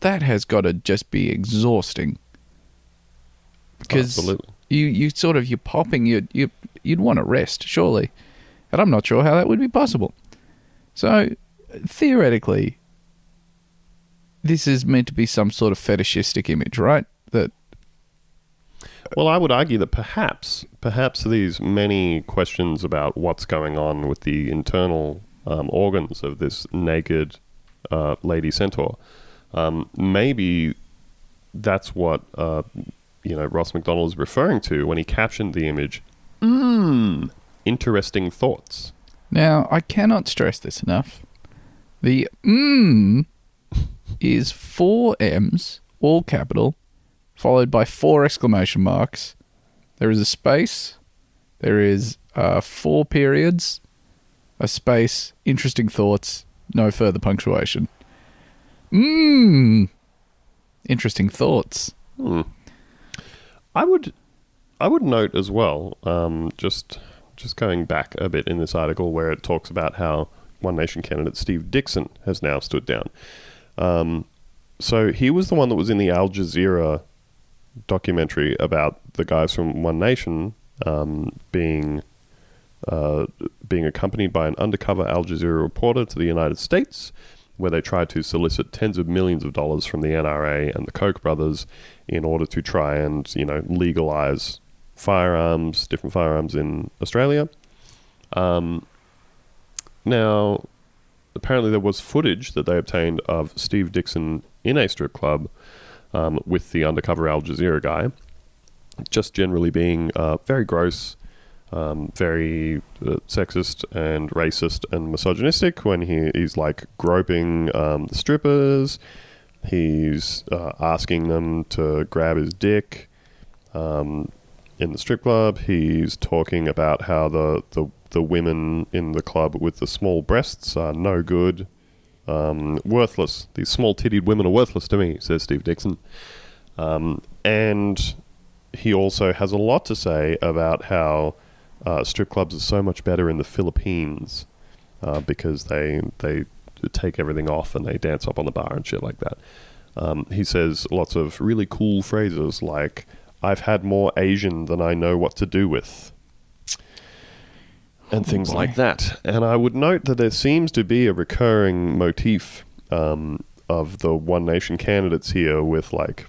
that has got to just be exhausting. Because Absolutely. you you sort of you're popping you you you'd want to rest surely, and I'm not sure how that would be possible. So theoretically, this is meant to be some sort of fetishistic image, right? That Well, I would argue that perhaps, perhaps these many questions about what's going on with the internal um, organs of this naked uh, lady centaur, um, maybe that's what uh, you know Ross McDonald is referring to when he captioned the image. Mmm, interesting thoughts. now I cannot stress this enough. The mmm is four M's, all capital, followed by four exclamation marks. There is a space. There is uh, four periods, a space, interesting thoughts, no further punctuation. Mmm. Interesting thoughts. Hmm. I would, I would note as well, um, just just going back a bit in this article where it talks about how One Nation candidate Steve Dixon has now stood down. Um, so he was the one that was in the Al Jazeera documentary about the guys from One Nation um, being uh, being accompanied by an undercover Al Jazeera reporter to the United States where they tried to solicit tens of millions of dollars from the NRA and the Koch brothers in order to try and you know legalize firearms, different firearms in Australia. Um, now, apparently, there was footage that they obtained of Steve Dixon in a strip club um, with the undercover Al Jazeera guy, just generally being uh, very gross, um, very uh, sexist and racist and misogynistic when he, he's like groping um, the strippers. He's uh, asking them to grab his dick um, in the strip club. He's talking about how the, the, the women in the club with the small breasts are no good, um, worthless. These small tittied women are worthless to me, says Steve Dixon. Um, and he also has a lot to say about how uh, strip clubs are so much better in the Philippines uh, because they they take everything off and they dance up on the bar and shit like that. Um, he says lots of really cool phrases like "I've had more Asian than I know what to do with." And Oh, things like that. And I would note that there seems to be a recurring motif um, of the One Nation candidates here with like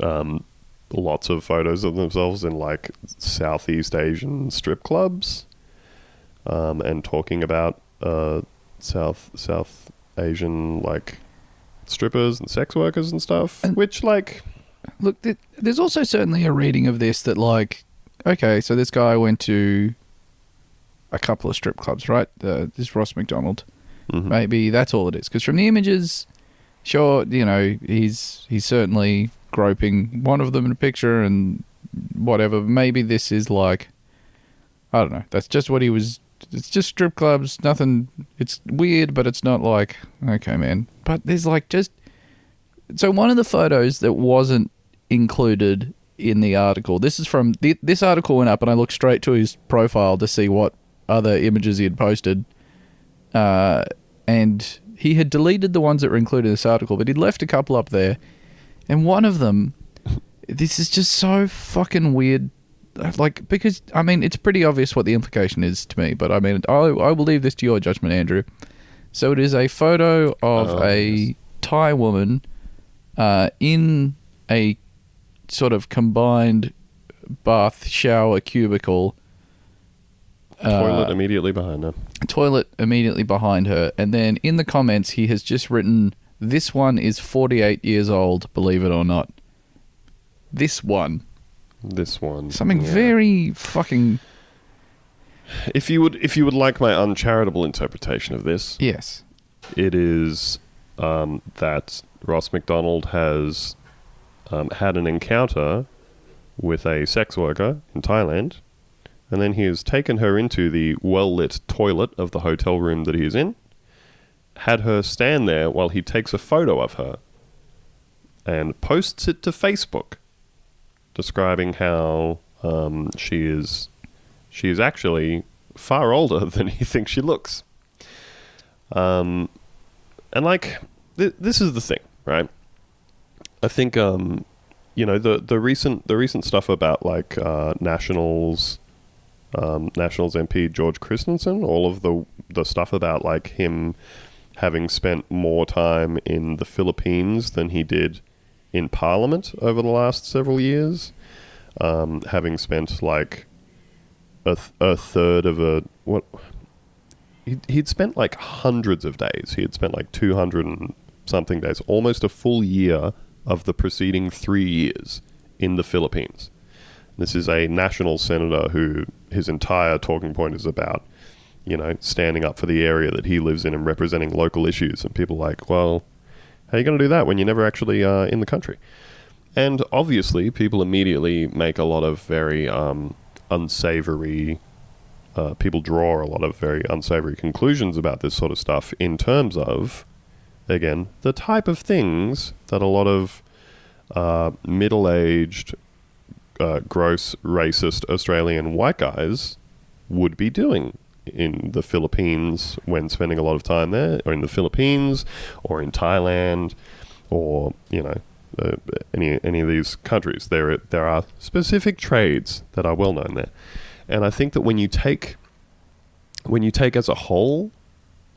um, lots of photos of themselves in like Southeast Asian strip clubs, um, and talking about uh, South South Asian like strippers and sex workers and stuff. And- which like Look, th- there's also certainly a reading of this that, like, okay, so this guy went to a couple of strip clubs, right? Uh, this Ross McDonald. mhm. Maybe that's all it is. Because from the images, sure, you know, he's he's certainly groping one of them in a picture and whatever. Maybe this is like, I don't know. That's just what he was. It's just strip clubs. Nothing. It's weird, but it's not like okay, man. But there's like just. So one of the photos that wasn't included in the article. This is from th- this article went up, and I looked straight to his profile to see what other images he had posted uh, and he had deleted the ones that were included in this article, but he'd left a couple up there, and one of them, this is just so fucking weird. Like because I mean it's pretty obvious what the implication is to me, but I mean I I will leave this to your judgment, Andrew. So it is a photo of Oh, a yes. Thai woman uh, in a sort of combined bath shower cubicle. Toilet Uh, immediately behind her. toilet immediately behind her. And then in the comments, he has just written, This one is 48 years old, believe it or not. This one. This one. Something yeah. very fucking. If you would, if you would like my uncharitable interpretation of this, Yes. it is um, that Ross McDonald has um, had an encounter with a sex worker in Thailand, and then he has taken her into the well lit toilet of the hotel room that he is in, had her stand there while he takes a photo of her, and posts it to Facebook, describing how um, she is she is actually far older than he thinks she looks. Um, and like th- this is the thing, right? I think um, you know the the recent the recent stuff about like uh, nationals, um, nationals MP George Christensen, all of the the stuff about like him having spent more time in the Philippines than he did in Parliament over the last several years, um, having spent like a, th- a third of a what he'd, he'd spent like hundreds of days. He had spent like 200 and something days, almost a full year of the preceding three years in the Philippines. This is a national senator who his entire talking point is about, you know, standing up for the area that he lives in and representing local issues. And people are like, well, how are you going to do that when you're never actually uh, in the country? And obviously, people immediately make a lot of very um, unsavory uh, people draw a lot of very unsavory conclusions about this sort of stuff in terms of, again, the type of things that a lot of uh, middle aged, uh, gross, racist Australian white guys would be doing in the Philippines when spending a lot of time there, or in the Philippines, or in Thailand, or, you know, uh, any any of these countries. There there are specific trades that are well known there, and I think that when you take when you take as a whole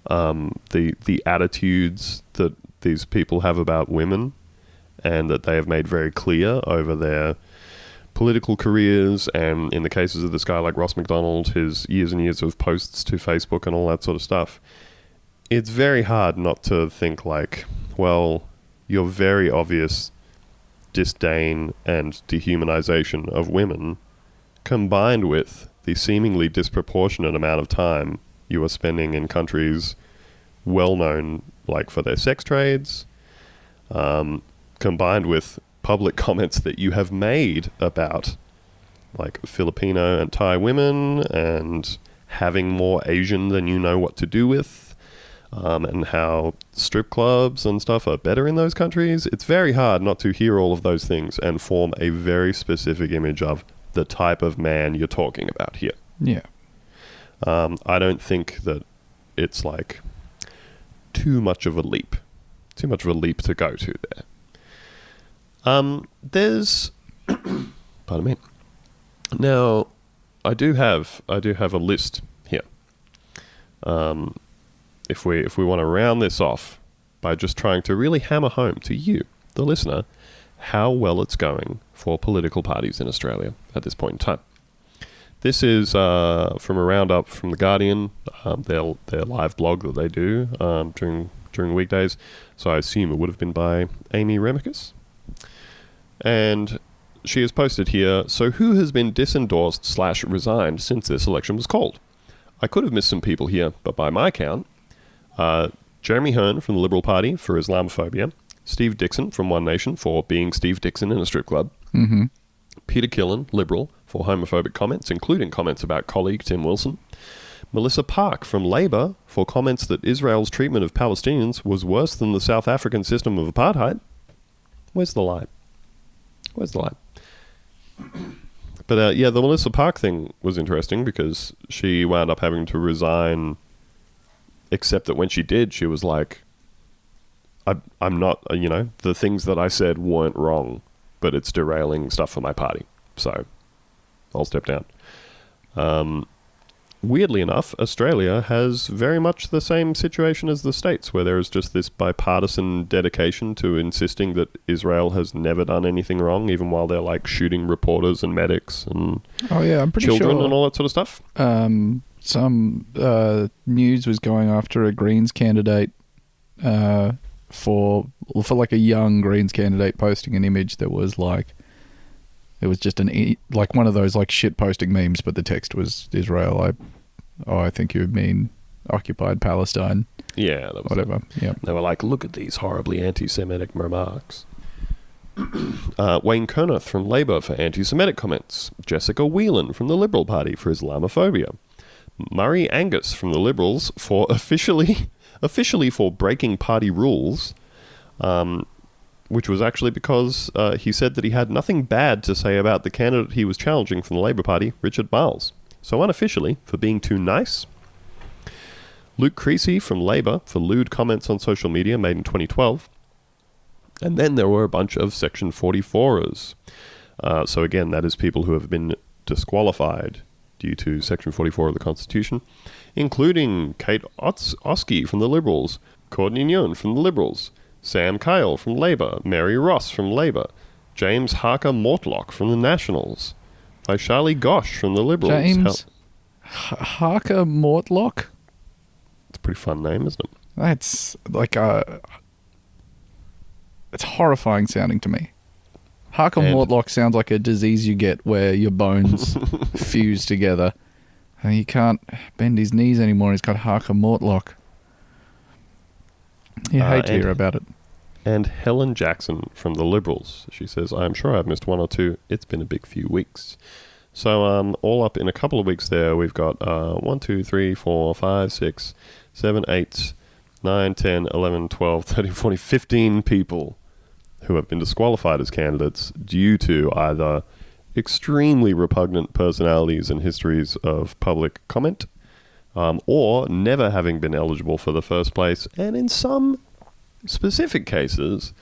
um, the the attitudes that these people have about women, and that they have made very clear over their political careers, and in the cases of this guy like Ross McDonald, his years and years of posts to Facebook and all that sort of stuff. It's very hard not to think like, well, your very obvious disdain and dehumanization of women, combined with the seemingly disproportionate amount of time you are spending in countries well known like for their sex trades, um, combined with public comments that you have made about like Filipino and Thai women and having more Asian than you know what to do with, um, and how strip clubs and stuff are better in those countries. It's very hard not to hear all of those things and form a very specific image of the type of man you're talking about here. Yeah. Um, I don't think that it's like too much of a leap, too much of a leap to go to there. Um, there's, pardon me. Now, I do have I do have a list here. Um, if we if we want to round this off by just trying to really hammer home to you, the listener, how well it's going for political parties in Australia at this point in time. This is uh, from a roundup from the Guardian, um, their their live blog that they do um, during during weekdays. So I assume it would have been by Amy Remeikis. And she has posted here. So who has been disendorsed slash resigned since this election was called? I could have missed some people here, but by my count, uh, Jeremy Hearn from the Liberal Party for Islamophobia, Steve Dixon from One Nation for being Steve Dixon in a strip club, Mm-hmm. Peter Killin, Liberal, for homophobic comments, including comments about colleague Tim Wilson. Melissa Park from Labour for comments that Israel's treatment of Palestinians was worse than the South African system of apartheid. Where's the line? Where's the line? But uh, yeah, the Melissa Park thing was interesting because she wound up having to resign, except that when she did, she was like, I, I'm not, uh, you know, the things that I said weren't wrong, but it's derailing stuff for my party. So I'll step down. Um, weirdly enough, Australia has very much the same situation as the States, where there is just this bipartisan dedication to insisting that Israel has never done anything wrong, even while they're like shooting reporters and medics and Oh yeah, I'm pretty children sure. and all that sort of stuff. um, some uh, news was going after a Greens candidate uh, for for like a young Greens candidate posting an image that was like it was just an e- like one of those like shit posting memes, but the text was Israel. I oh, I think you mean occupied Palestine, Yeah, that was whatever. Yeah. They were like, look at these horribly anti Semitic remarks. uh, Wayne Kurnorth from Labour for anti Semitic comments. Jessica Whelan from the Liberal Party for Islamophobia. Murray Angus from the Liberals for officially officially for breaking party rules, um, which was actually because uh, he said that he had nothing bad to say about the candidate he was challenging from the Labour Party, Richard Miles. So unofficially, for being too nice, Luke Creasey from Labour for lewd comments on social media made in 2012. And then there were a bunch of Section 44ers. Uh, so again, that is people who have been disqualified due to Section 44 of the Constitution, including Kate Os- Oskey from the Liberals, Courtney Nguyen from the Liberals, Sam Kyle from Labour, Mary Ross from Labour, James Harker Mortlock from the Nationals, Vaishali Ghosh from the Liberals. James Hell, H- Harker Mortlock. it's a pretty fun name, isn't it? That's like a. It's horrifying sounding to me. Harker And- Mortlock sounds like a disease you get where your bones fuse together. And he can't bend his knees anymore. He's got Harker Mortlock. You Uh, hate to hear about it. And Helen Jackson from the Liberals. She says, I'm sure I've missed one or two. It's been a big few weeks. So, um, all up in a couple of weeks there, we've got uh, 1, 2, 3, 4, 5, 6, 7, 8, 9, 10, 11, 12, 13, 14, 15 people who have been disqualified as candidates due to either extremely repugnant personalities and histories of public comment um, or never having been eligible for the first place, and in some specific cases,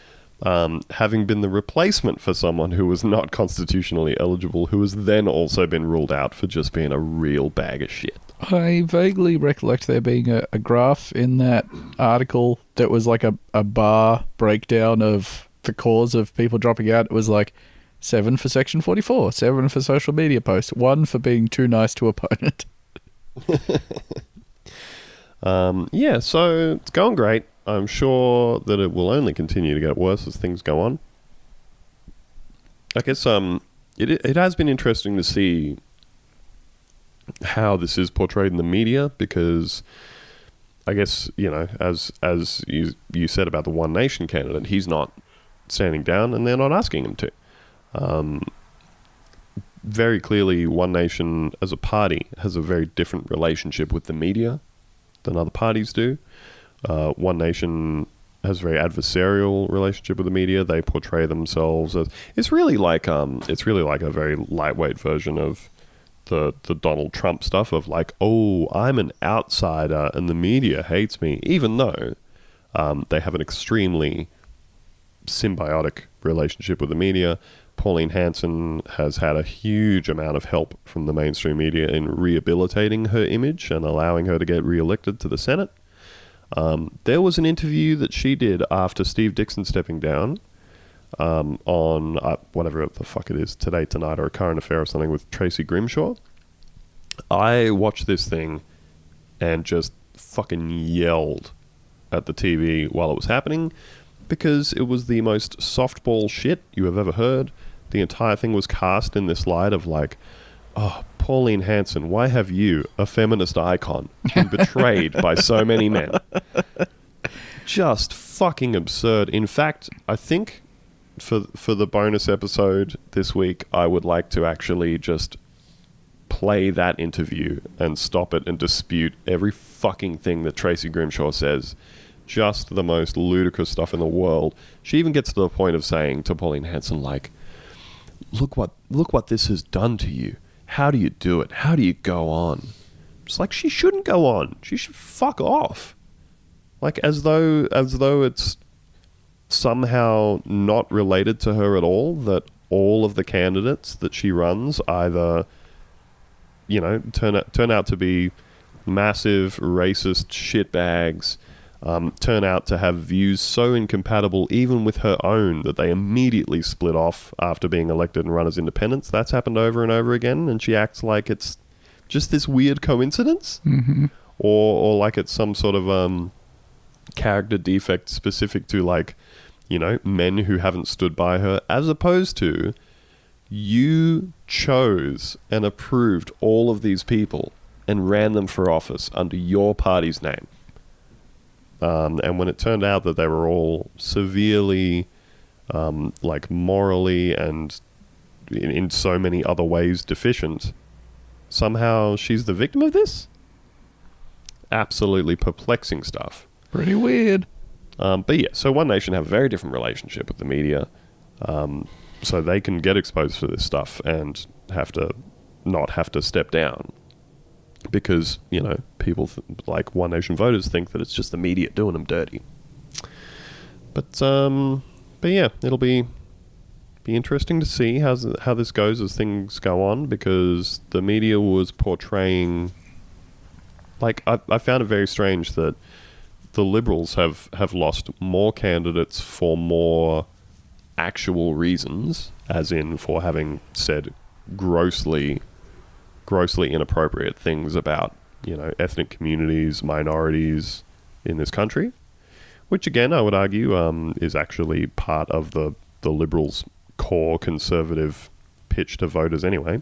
um, having been the replacement for someone who was not constitutionally eligible, who has then also been ruled out for just being a real bag of shit. I vaguely recollect there being a, a graph in that article that was like a, a bar breakdown of the cause of people dropping out. It was like seven for Section 44, seven for social media posts, one for being too nice to opponent. Um, yeah, so it's going great. I'm sure that it will only continue to get worse as things go on. I guess um, it it has been interesting to see how this is portrayed in the media because I guess you know as as you you said about the One Nation candidate, he's not standing down, and they're not asking him to. Um, very clearly, One Nation as a party has a very different relationship with the media than other parties do. Uh, One Nation has a very adversarial relationship with the media. They portray themselves as it's really like um it's really like a very lightweight version of the the Donald Trump stuff of like oh I'm an outsider and the media hates me even though um, they have an extremely symbiotic relationship with the media. Pauline Hanson has had a huge amount of help from the mainstream media in rehabilitating her image and allowing her to get re-elected to the Senate. Um, there was an interview that she did after Steve Dixon stepping down um, on uh, whatever the fuck it is, Today, Tonight, or a current affair or something with Tracy Grimshaw. I watched this thing and just fucking yelled at the TV while it was happening because it was the most softball shit you have ever heard. The entire thing was cast in this light of like, oh, Pauline Hanson, why have you, a feminist icon, been betrayed by so many men? Just fucking absurd. In fact, I think for for the bonus episode this week, I would like to actually just play that interview and stop it and dispute every fucking thing that Tracy Grimshaw says. Just the most ludicrous stuff in the world. She even gets to the point of saying to Pauline Hanson, like, "Look what look what this has done to you. How do you do it? How do you go on?" It's like she shouldn't go on. She should fuck off. Like as though as though it's somehow not related to her at all that all of the candidates that she runs either you know turn out, turn out to be massive racist shitbags um, turn out to have views so incompatible even with her own that they immediately split off after being elected and run as independents. That's happened over and over again and she acts like it's just this weird coincidence? Mm-hmm. or or like it's some sort of um character defect specific to like you know men who haven't stood by her as opposed to you chose and approved all of these people and ran them for office under your party's name um, and when it turned out that they were all severely um, like morally and in, in so many other ways deficient somehow she's the victim of this absolutely perplexing stuff. Pretty weird. Um, but yeah, so One Nation have a very different relationship with the media, um, so they can get exposed to this stuff and have to not have to step down because you know people th- like One Nation voters think that it's just the media doing them dirty. But um, but yeah, it'll be be interesting to see how's how this goes as things go on because the media was portraying like I, I found it very strange that the liberals have have lost more candidates for more actual reasons as in for having said grossly grossly inappropriate things about you know ethnic communities minorities in this country which again I would argue um, is actually part of the the liberals core conservative pitch to voters anyway.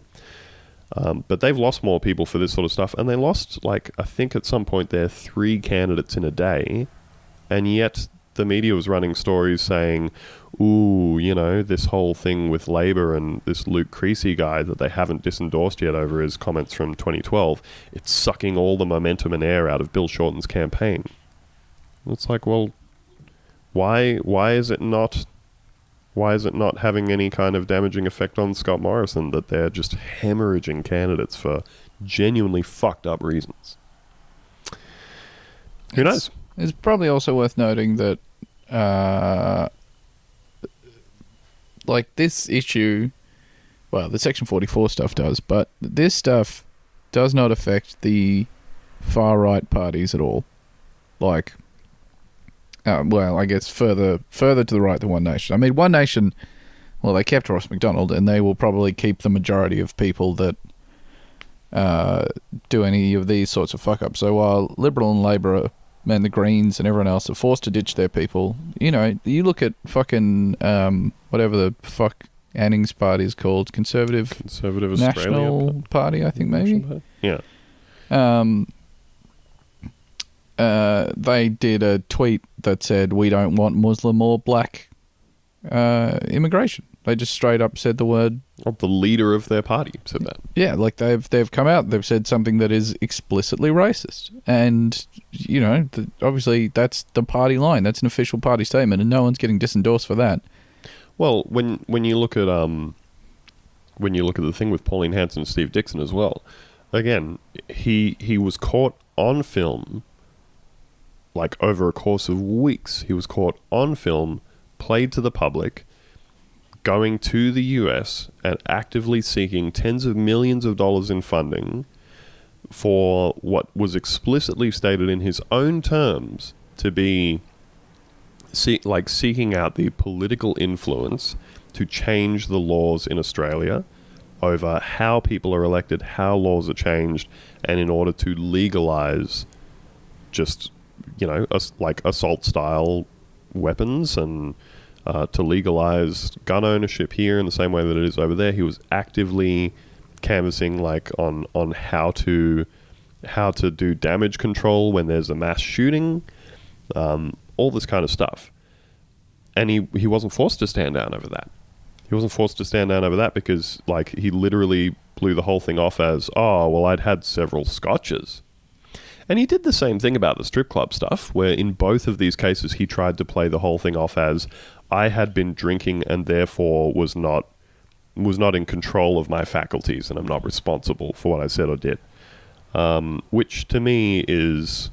Um, but they've lost more people for this sort of stuff, and they lost like I think at some point they're three candidates in a day, and yet the media was running stories saying, "Ooh, you know, this whole thing with Labor and this Luke Creasey guy that they haven't disendorsed yet over his comments from 2012, it's sucking all the momentum and air out of Bill Shorten's campaign." It's like, well, why why is it not why is it not having any kind of damaging effect on Scott Morrison that they're just hemorrhaging candidates for genuinely fucked up reasons? Who knows? It's probably also worth noting that, uh, like this issue, well, the Section 44 stuff does, but this stuff does not affect the far right parties at all. Like, uh, well, I guess further further to the right than One Nation. I mean, One Nation. Well, they kept Ross McDonald, and they will probably keep the majority of people that uh, do any of these sorts of fuck ups. So while Liberal and Labor and the Greens and everyone else are forced to ditch their people, you know, you look at fucking um, whatever the fuck Anning's party is called, Conservative Conservative Australia. National Party, I think maybe. Yeah. Um, uh, they did a tweet that said, "We don't want Muslim or black uh, immigration." They just straight up said the word Well, the leader of their party said that. Yeah, like they've they've come out, they've said something that is explicitly racist, and you know, the, obviously that's the party line. That's an official party statement, and no one's getting disendorsed for that. Well, when when you look at um, when you look at the thing with Pauline Hanson and Steve Dixon as well, again, he he was caught on film. Like over a course of weeks, he was caught on film, played to the public, going to the US and actively seeking tens of millions of dollars in funding for what was explicitly stated in his own terms to be see, like seeking out the political influence to change the laws in Australia over how people are elected, how laws are changed, and in order to legalize just you know like assault style weapons and uh, to legalize gun ownership here in the same way that it is over there. He was actively canvassing like on on how to how to do damage control when there's a mass shooting, um, all this kind of stuff. And he he wasn't forced to stand down over that. He wasn't forced to stand down over that because like he literally blew the whole thing off as oh well I'd had several scotches. And he did the same thing about the strip club stuff, where in both of these cases he tried to play the whole thing off as I had been drinking and therefore was not was not in control of my faculties and I'm not responsible for what I said or did. Um, which to me is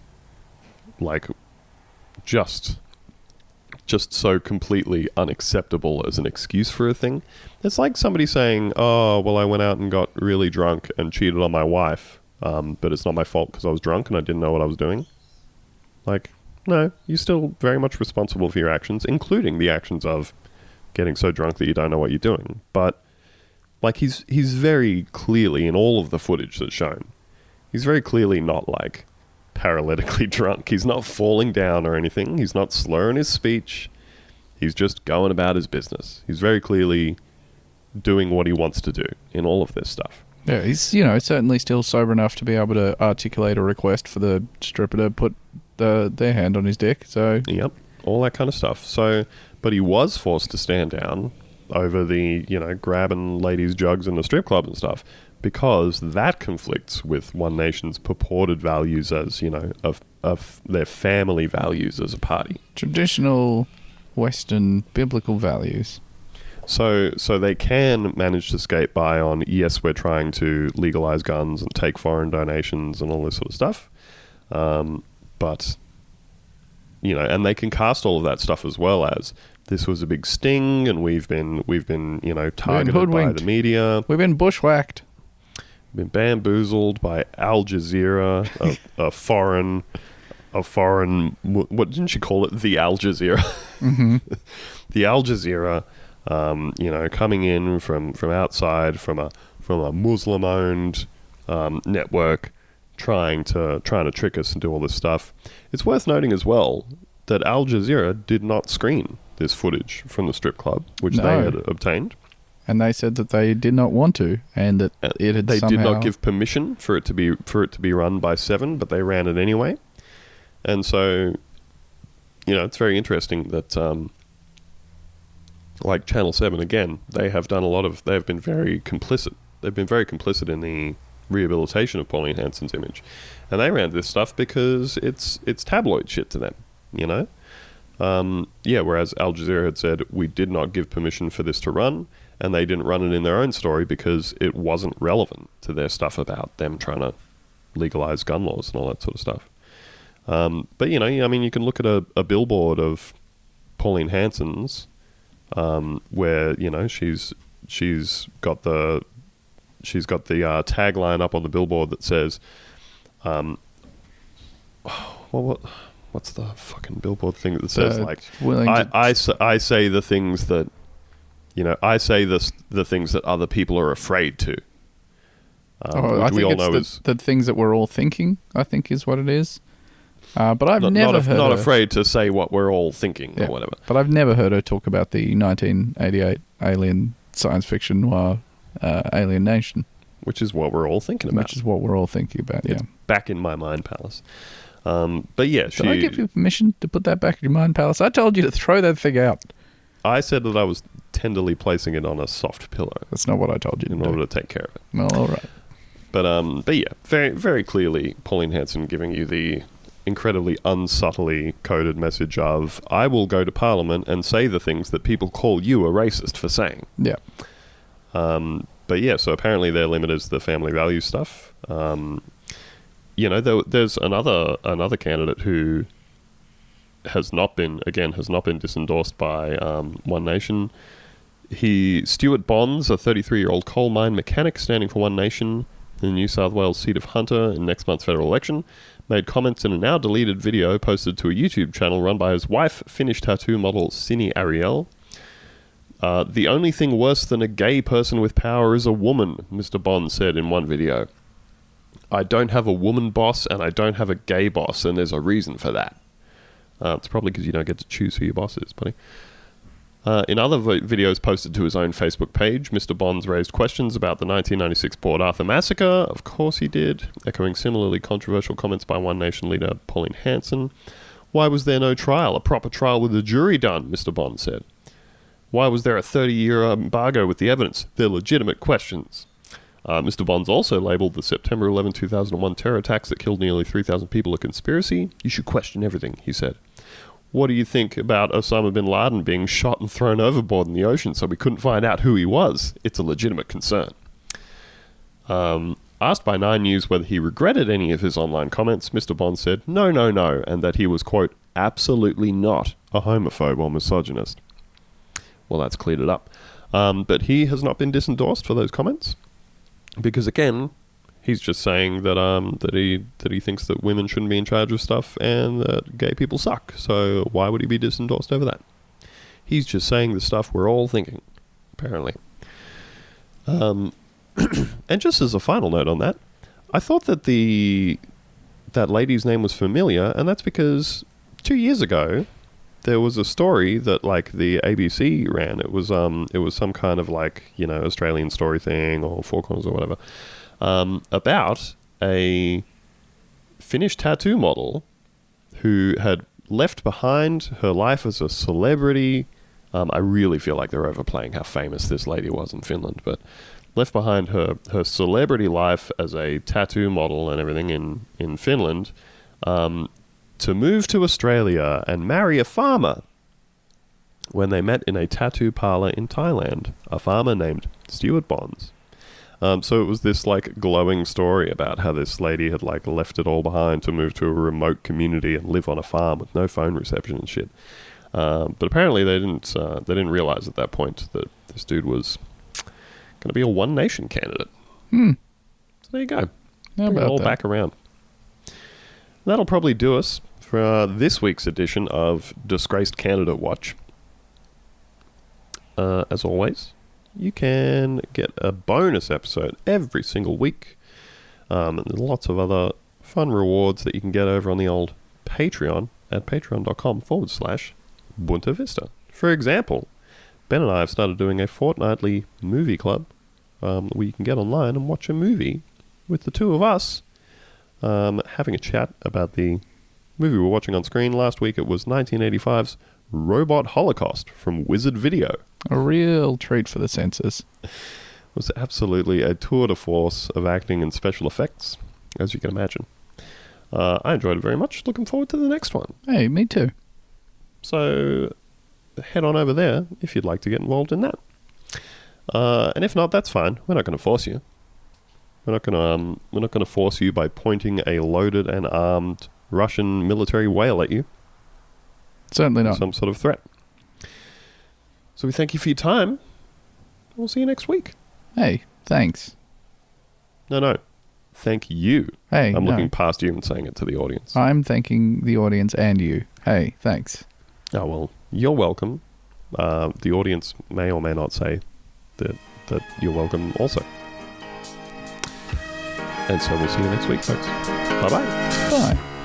like just just so completely unacceptable as an excuse for a thing. It's like somebody saying, "Oh, well, I went out and got really drunk and cheated on my wife, um, but it's not my fault because I was drunk and I didn't know what I was doing." Like, no, you're still very much responsible for your actions, including the actions of getting so drunk that you don't know what you're doing. But like, he's he's very clearly in all of the footage that's shown, he's very clearly not like paralytically drunk. He's not falling down or anything. He's not slurring his speech. He's just going about his business. He's very clearly doing what he wants to do in all of this stuff. Yeah, he's you know certainly still sober enough to be able to articulate a request for the stripper to put the their hand on his dick. So Yep, all that kind of stuff. So, but he was forced to stand down over the, you know, grabbing ladies' jugs in the strip club and stuff because that conflicts with One Nation's purported values as, you know, of, of their family values as a party. traditional Western biblical values. So, so they can manage to skate by on yes, we're trying to legalize guns and take foreign donations and all this sort of stuff, um, but you know, and they can cast all of that stuff as well as this was a big sting, and we've been we've been you know targeted by the media, We've been bushwhacked. been bamboozled by Al Jazeera, a, a foreign, a foreign. What didn't you call it? The Al Jazeera. Mm-hmm. the Al Jazeera, um, you know, coming in from, from outside from a from a Muslim owned um, network, trying to trying to trick us and do all this stuff. It's worth noting as well that Al Jazeera did not screen this footage from the strip club, which they had obtained. And they said that they did not want to, and that Uh, it had they somehow. did not give permission for it to be for it to be run by Seven, but they ran it anyway. And so, you know, it's very interesting that, um, like Channel Seven again, they have done a lot of. They have been very complicit. They've been very complicit in the rehabilitation of Pauline Hanson's image, and they ran this stuff because it's it's tabloid shit to them. You know. Um, yeah, whereas Al Jazeera had said we did not give permission for this to run, and they didn't run it in their own story because it wasn't relevant to their stuff about them trying to legalize gun laws and all that sort of stuff. Um, but you know, I mean, you can look at a, a billboard of Pauline Hanson's, um, where you know she's she's got the she's got the uh, tagline up on the billboard that says, um, well, what, what's the fucking billboard thing that says Uh, like, I, I, I say the things that, you know, I say the the things that other people are afraid to. Um, Oh, I which we think all it's know the, is the things that we're all thinking. I think is what it is. Uh, but I've not, never not, af- heard not afraid to say what we're all thinking Yeah. or whatever. But I've never heard her talk about the 1988 alien science fiction noir uh, Alien Nation, Which is what we're all thinking about. which is what we're all thinking about. Yeah. It's back in my mind palace. Um, but yeah, she, Did I give you permission to put that back in your mind palace? I told you to throw that thing out. I said that I was tenderly placing it on a soft pillow That's not what I told you to in do. order to take care of it. Well, all right. But um, but yeah, very very clearly, Pauline Hanson giving you the incredibly unsubtly coded message of I will go to Parliament and say the things that people call you a racist for saying. Yeah. Um, but yeah, so apparently their limit is the family value stuff. Um, you know, there, there's another another candidate who has not been again has not been disendorsed by um, One Nation. He Stuart Bonds, a 33 year old coal mine mechanic standing for One Nation in the New South Wales seat of Hunter in next month's federal election, made comments in a now deleted video posted to a YouTube channel run by his wife, Finnish tattoo model Sini Ariel. Uh, the only thing worse than a gay person with power is a woman, Mr. Bond said in one video. I don't have a woman boss and I don't have a gay boss, and there's a reason for that. Uh, it's probably because you don't get to choose who your boss is, buddy. Uh, in other vi- videos posted to his own Facebook page, Mr. Bonds raised questions about the 1996 Port Arthur massacre. Of course he did, echoing similarly controversial comments by One Nation leader Pauline Hanson. Why was there no trial, a proper trial with a jury done? Mr. Bond said. Why was there a 30 year embargo with the evidence? They're legitimate questions. Uh, Mr. Bonds also labeled the September 11, 2001 terror attacks that killed nearly 3,000 people a conspiracy. You should question everything, he said. What do you think about Osama bin Laden being shot and thrown overboard in the ocean so we couldn't find out who he was? It's a legitimate concern. Um, asked by Nine News whether he regretted any of his online comments, Mr. Bond said, no, no, no, and that he was, quote, absolutely not a homophobe or misogynist. Well, that's cleared it up. Um, but he has not been disendorsed for those comments because, again, he's just saying that um, that he that he thinks that women shouldn't be in charge of stuff and that gay people suck. So why would he be disendorsed over that? He's just saying the stuff we're all thinking, apparently. Um, and just as a final note on that, I thought that the that lady's name was familiar, and that's because two years ago there was a story that like the ABC ran. It was um it was some kind of like you know Australian story thing or Four Corners or whatever um, about a Finnish tattoo model who had left behind her life as a celebrity. Um, I really feel like they're overplaying how famous this lady was in Finland, but left behind her, her celebrity life as a tattoo model and everything in, in Finland um, to move to Australia and marry a farmer when they met in a tattoo parlor in Thailand, a farmer named Stuart Bonds. Um, so it was this like glowing story about how this lady had like left it all behind to move to a remote community and live on a farm with no phone reception and shit. Um, but apparently they didn't uh, they didn't realize at that point that this dude was going to be a one nation candidate. Hmm. So there you go. How all that? back around. That'll probably do us for uh, this week's edition of Disgraced Candidate Watch. Uh, as always, you can get a bonus episode every single week. Um, and there's lots of other fun rewards that you can get over on the old Patreon at patreon.com forward slash Boonta Vista. For example, Ben and I have started doing a fortnightly movie club um, where you can get online and watch a movie with the two of us um, having a chat about the movie we're watching on screen. Last week it was 1985's Robot Holocaust from Wizard Video. A real treat for the senses. It was absolutely a tour de force of acting and special effects, as you can imagine. Uh, I enjoyed it very much. Looking forward to the next one. Hey, me too. So head on over there if you'd like to get involved in that. Uh, and if not, that's fine. We're not going to force you. We're not going to um, we're not going to force you by pointing a loaded and armed Russian military whale at you. Certainly not. Some sort of threat. So we thank you for your time. We'll see you next week. Hey, thanks. No, no. Thank you. Hey, I'm no. looking past you and saying it to the audience. I'm thanking the audience and you. Hey, thanks. Oh well, you're welcome. Uh, the audience may or may not say that that you're welcome also. And so we'll see you next week, folks. Bye-bye. Bye.